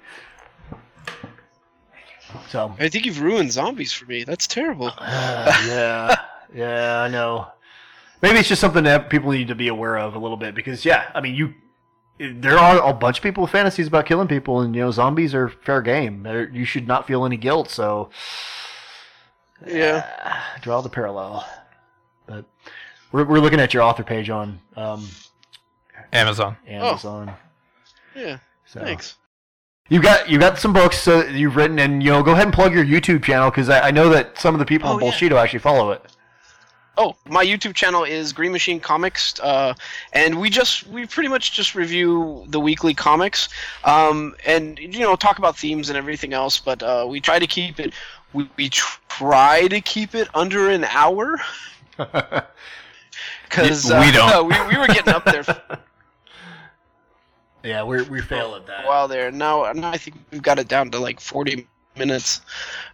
So
I think you've ruined zombies for me. That's terrible.
yeah, yeah, I know. Maybe it's just something that people need to be aware of a little bit because, yeah, I mean, you there are a bunch of people with fantasies about killing people, and you know, zombies are fair game. They're, you should not feel any guilt. So,
yeah,
draw the parallel. But we're we're looking at your author page on um,
Amazon.
Amazon.
Yeah.
So.
Thanks.
You got you got some books uh, you've written, and you know, go ahead and plug your YouTube channel because I, I know that some of the people
Oh,
on
yeah.
Actually follow it.
oh, my YouTube channel is Green Machine Comics, uh, and we just we pretty much just review the weekly comics, um, and you know talk about themes and everything else. But uh, we try to keep it. We, we try to keep it under an hour. Because
We don't.
we, we were getting up there
Yeah, we we fail at that.
a while there. Now, now I think we've got it down to like 40 minutes.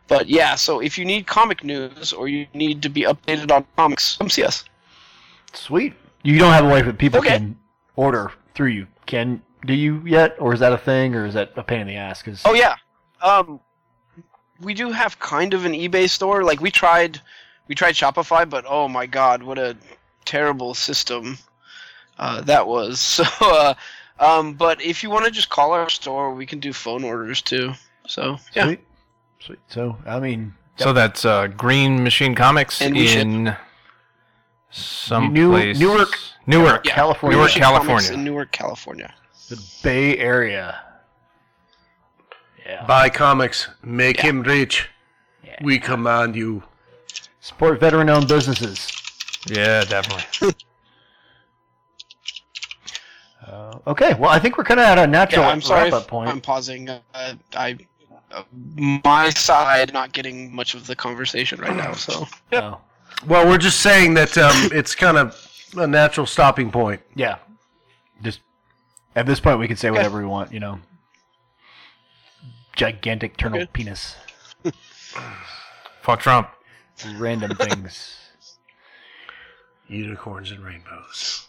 But yeah, so if you need comic news or you need to be updated on comics, come see us.
Sweet. You don't have a way that people
Okay.
can order through you. Can do you yet, or is that a thing, or is that a pain in the ass? Cause
Oh yeah, um, we do have kind of an eBay store. Like we tried, we tried Shopify, but oh my god, what a terrible system uh, that was. So, uh, um, but if you want to just call our store, we can do phone orders too. So yeah,
Sweet. Sweet. So I mean,
So that's uh, Green Machine Comics
And we
in some
New-
place.
Newark,
Newark,
yeah,
California.
Newark,
Machine Comics
California.
in Newark, California.
the Bay Area. Yeah.
Buy comics, make him rich. We command you.
Support veteran-owned businesses.
Yeah, definitely.
Uh, okay. Well, I think we're kind of at a natural
Yeah, I'm sorry.
wrap-up
if
point.
I'm pausing. Uh, I, uh, my side not getting much of the conversation right now. So
Oh.
Well, we're just saying that um, it's kind of a natural stopping point.
Yeah. Just at this point, we can say whatever we want. You know. Gigantic turnal
Okay.
penis.
Fuck Trump.
Random things.
Unicorns and rainbows.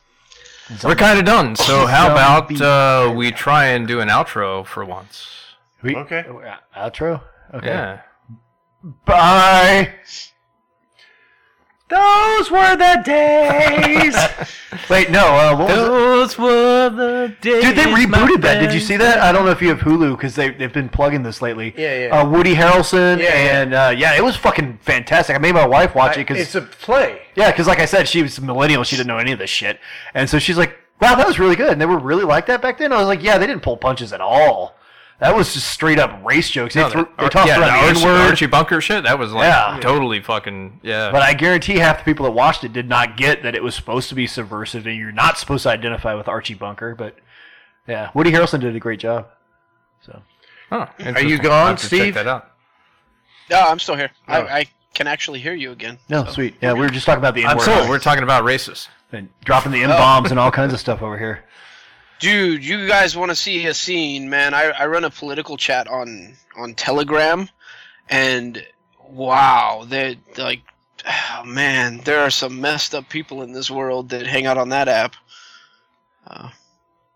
We're kind of done. So how
Zombie
about uh, we try and do an outro for once?
We,
Okay.
uh, outro. Okay.
Yeah.
Bye.
Those were the days.
Wait, no. Uh, what was?
Those were the days.
Dude, they rebooted that. Did you see that? I don't know if you have Hulu because they they've been plugging this lately.
Yeah, yeah.
Uh, Woody Harrelson
Yeah, yeah.
and uh, yeah, it was fucking fantastic. I made my wife watch it because
it's a play.
yeah, because like I said, she was a millennial. She didn't know any of this shit, and so she's like, "Wow, that was really good." And they were really like that back then. I was like, "Yeah, they didn't pull punches at all. That was just straight up race jokes. They,
No,
threw,
the-
they tossed
yeah,
around
the
the
Archie,
N word."
Archie Bunker shit. That was like
Yeah.
totally fucking yeah.
But I guarantee half the people that watched it did not get that it was supposed to be subversive and you're not supposed to identify with Archie Bunker. But yeah, Woody Harrelson did a great job. So
Huh,
are
you
gone,
I'll have to
Steve?
Check that out.
no, I'm still here.
Oh.
I, I can actually hear you again.
no,
so.
sweet. Yeah, we were just talking about the N
I'm
word.
We're talking about racists
and dropping the M bombs and all kinds of stuff over here.
Dude, you guys want to see a scene, man? I, I run a political chat on on Telegram, and wow, they like, oh, man, there are some messed up people in this world that hang out on that app. Uh,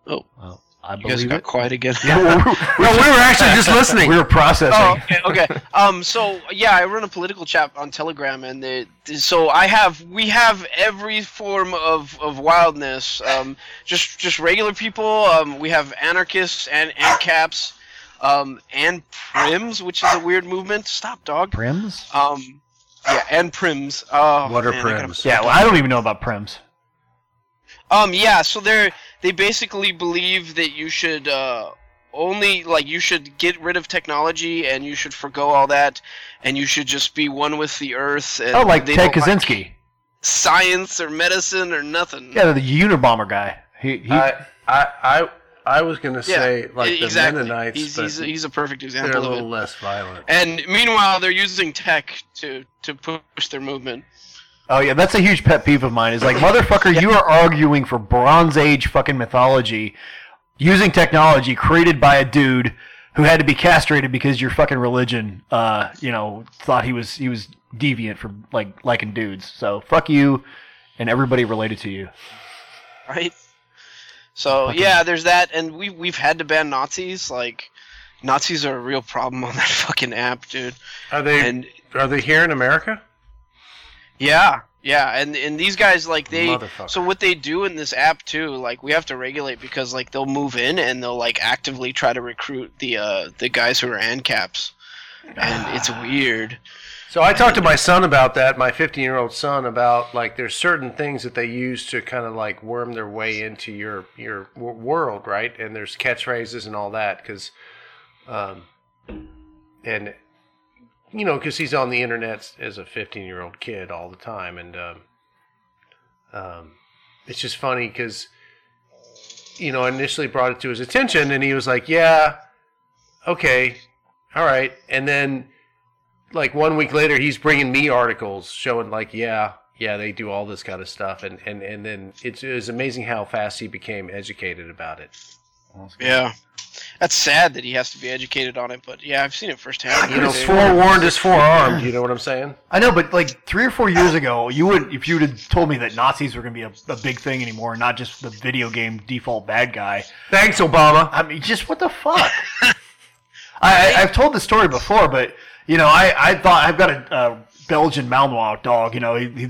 oh,
Well, I
you guys
believe
got
it.
quiet again.
Yeah, well, we
No, we were actually just listening.
we were processing.
Oh, okay, okay. Um, so yeah, I run a political chat on Telegram, and it, so I have we have every form of, of wildness. Um, just just regular people. Um, we have anarchists and and caps, um, and prims, which is a weird movement. Stop, dog.
Prims?
Um, yeah, and prims. Oh,
What are
man,
prims?
Yeah, well, I don't even know about Prims.
Um, yeah, so they're they basically believe that you should uh, only like you should get rid of technology and you should forgo all that, and you should just be one with the earth. And
Oh, like
they
Ted
don't like
Kaczynski.
science or medicine or nothing.
Yeah, the Unabomber guy. He, he
I, I, I, I was going to
Yeah,
say like
e-
the
exactly.
Mennonites,
He's
but
he's, he's a perfect example.
they're
example
a
of
little
it.
less violent.
And meanwhile, they're using tech to to push their movement.
Oh yeah, that's a huge pet peeve of mine. Is like, motherfucker, you are arguing for Bronze Age fucking mythology, using technology created by a dude who had to be castrated because your fucking religion, uh, you know, thought he was he was deviant for like liking dudes. So fuck you, and everybody related to you.
right? So
Fucking-
yeah, there's that, and we we've had to ban Nazis. Like, Nazis are a real problem on that fucking app, dude.
Are they
And
are they here in America?
Yeah, yeah, and and these guys like they. So what they do in this app too, like we have to regulate because like they'll move in and they'll like actively try to recruit the uh the guys who are ANCAPs, and it's weird.
So I talked to my son about that, my 15 year old son, about like there's certain things that they use to kind of like worm their way into your your w- world, right? And there's catchphrases and all that because, um, and you know, because he's on the internet as a 15 year old kid all the time, and um, Um, it's just funny because you know I initially brought it to his attention, and he was like, "Yeah, okay, all right," and then like one week later, he's bringing me articles showing like, "Yeah, yeah, they do all this kind of stuff," and and and then it's it was amazing how fast he became educated about it.
Yeah. That's sad that he has to be educated on it, but yeah, I've seen it firsthand.
You know, forewarned is forearmed. You know what I'm saying?
I know, but like three or four years ago, you would if you would have told me that Nazis were going to be a, a big thing anymore, not just the video game default bad guy.
Thanks, Obama.
I mean, just what the fuck? I, I I've told the story before, but you know, I I thought I've got a, a Belgian Malinois dog. You know, he, he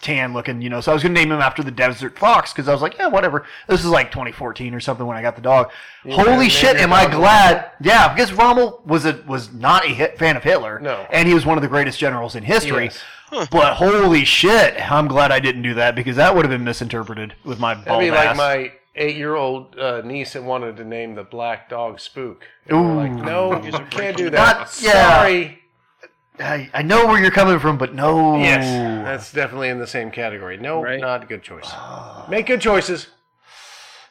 tan looking, you know. So I was gonna name him after the Desert Fox because I was like, yeah, whatever. This is like 2014 or something when I got the dog.
You
Holy shit, am I
dog
glad? Yeah, because Rommel was a was not a hit, fan of Hitler.
No.
and he was one of the greatest generals in history.
Yes.
But holy shit, I'm glad I didn't do that because that would have been misinterpreted with my
That'd
bald
be like my eight-year-old uh, niece that wanted to name the black dog Spook. And we're like,
Ooh.
no, you can't do that.
Not- yeah.
Sorry.
I, I know where you're coming from, but no.
Yes, that's definitely in the same category. No, not a good choice. Ah. Make good choices.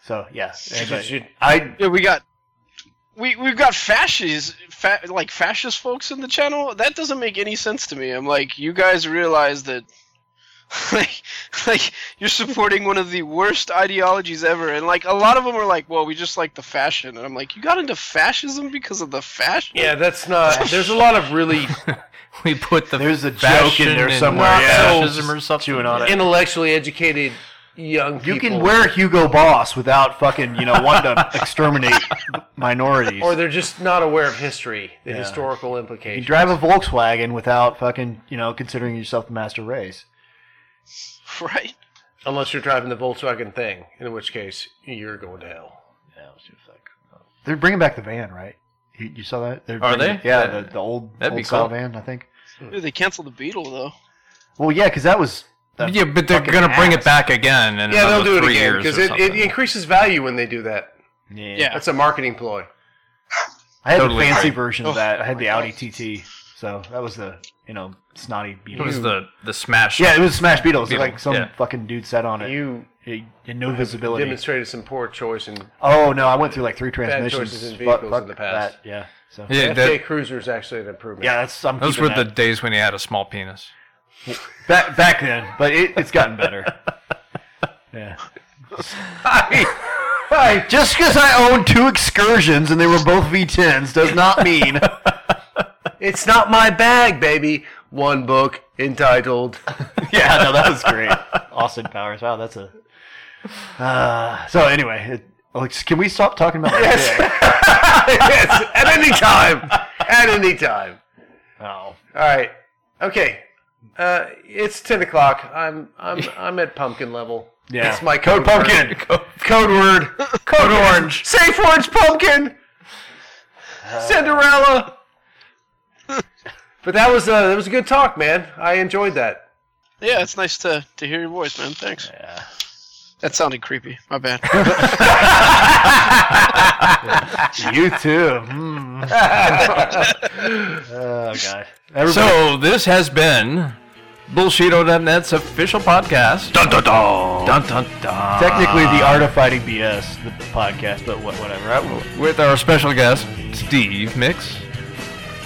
So yeah,
But you-
I
yeah, we got we we've got fascists, fa- like fascist folks in the channel. That doesn't make any sense to me. I'm like, you guys realize that, like, like you're supporting one of the worst ideologies ever, and like a lot of them are like, well, we just like the fashion, and I'm like, you got into fascism because of the fashion?
Yeah, that's not. There's a lot of really
we put the
there's a joke in there somewhere.
not
Yeah,
fascism or something.
chewing on it.
intellectually educated young people.
You can wear Hugo Boss without fucking, you know, wanting to exterminate minorities.
or they're just not aware of history, the
Yeah.
historical implications.
you
implications.
drive a Volkswagen without fucking, you know, considering yourself the master race.
Right.
Unless you're driving the Volkswagen thing, in which case you're going to hell.
Yeah, it was just like they're bringing back the van, right? You, you saw that? They're
Are
bringing-
they?
Yeah,
That-
the, the old
that'd be
old style
cool.
van, I think.
Dude, they canceled the Beetle though.
Well, yeah, because that was. a
Yeah, but they're
fucking
gonna bring it
ass.
back again in
yeah, they'll
another
do it
three
again
years
because
or
it, it
something.
increases value when they do that.
Yeah.
Yeah.
That's a marketing ploy.
I had
Totally
the fancy
right.
version of
Oh,
that. I had
my
the
God.
Audi TT, so that was the you know snotty
It
Beetle.
was the the smash.
yeah, it was Smash Beetle. It was
Beetle,
like some
yeah.
fucking dude sat on it.
You
You, you no visibility.
demonstrated some poor choice and
Oh no, I went through like three
bad
transmissions.
choices in vehicles
fuck
in the past.
That, yeah. So
Yeah,
FJ
that-
Cruiser is actually an improvement.
yeah, that's I'm
those
keeping
were the days when he had a small penis.
back back then, but it, it's gotten better. yeah. Hey, just because I own two excursions and they were both V10s does not mean
It's not my bag, baby. One book entitled.
yeah, no, that was great. Austin Powers. Wow, that's a. Uh, so anyway, it, Alex, can we stop talking about
Yes. yes, at any time. At any time.
Oh,
All right. Okay. Uh, it's ten o'clock. I'm I'm I'm at pumpkin level.
Yeah.
It's my
Code
code,
pumpkin.
Word. Code word. Code orange. Safe orange pumpkin. Cinderella. But that was uh, that was a good talk, man. I enjoyed that.
Yeah, it's nice to to hear your voice, man. Thanks.
Yeah.
That sounded creepy. My bad.
you too. Hmm. oh god. Everybody,
So this has been Bullshido.net's official podcast. Dun dun dun. Dun dun dun.
technically the art of fighting BS, the podcast, but what, whatever.
with our special guest Steve Mix.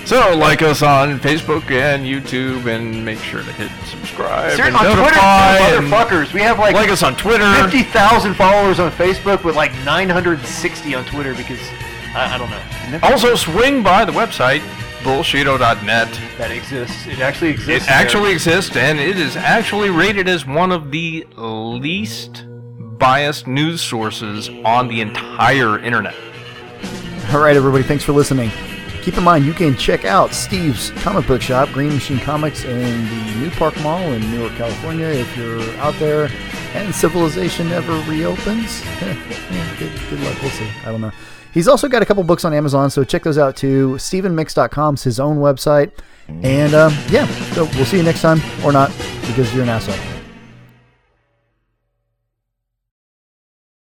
So like us on Facebook and YouTube, and make sure to hit subscribe
Seriously,
and
on Twitter,
notify.
too,
and
motherfuckers. We have like
like us on Twitter.
fifty thousand followers on Facebook, with like nine hundred and sixty on Twitter because I, I don't know.
Also, swing by the website bullshido.net.
that exists. It actually exists.
It actually exists, and it is actually rated as one of the least biased news sources on the entire internet.
All right, everybody, thanks for listening. Keep in mind, you can check out Steve's comic book shop, Green Machine Comics, in the NewPark Mall in Newark, California. If you're out there and civilization never reopens, good, good luck. We'll see. I don't know. He's also got a couple books on Amazon, so check those out too. StephenMix.com is his own website. And um, yeah, so we'll see you next time, or not, because you're an asshole.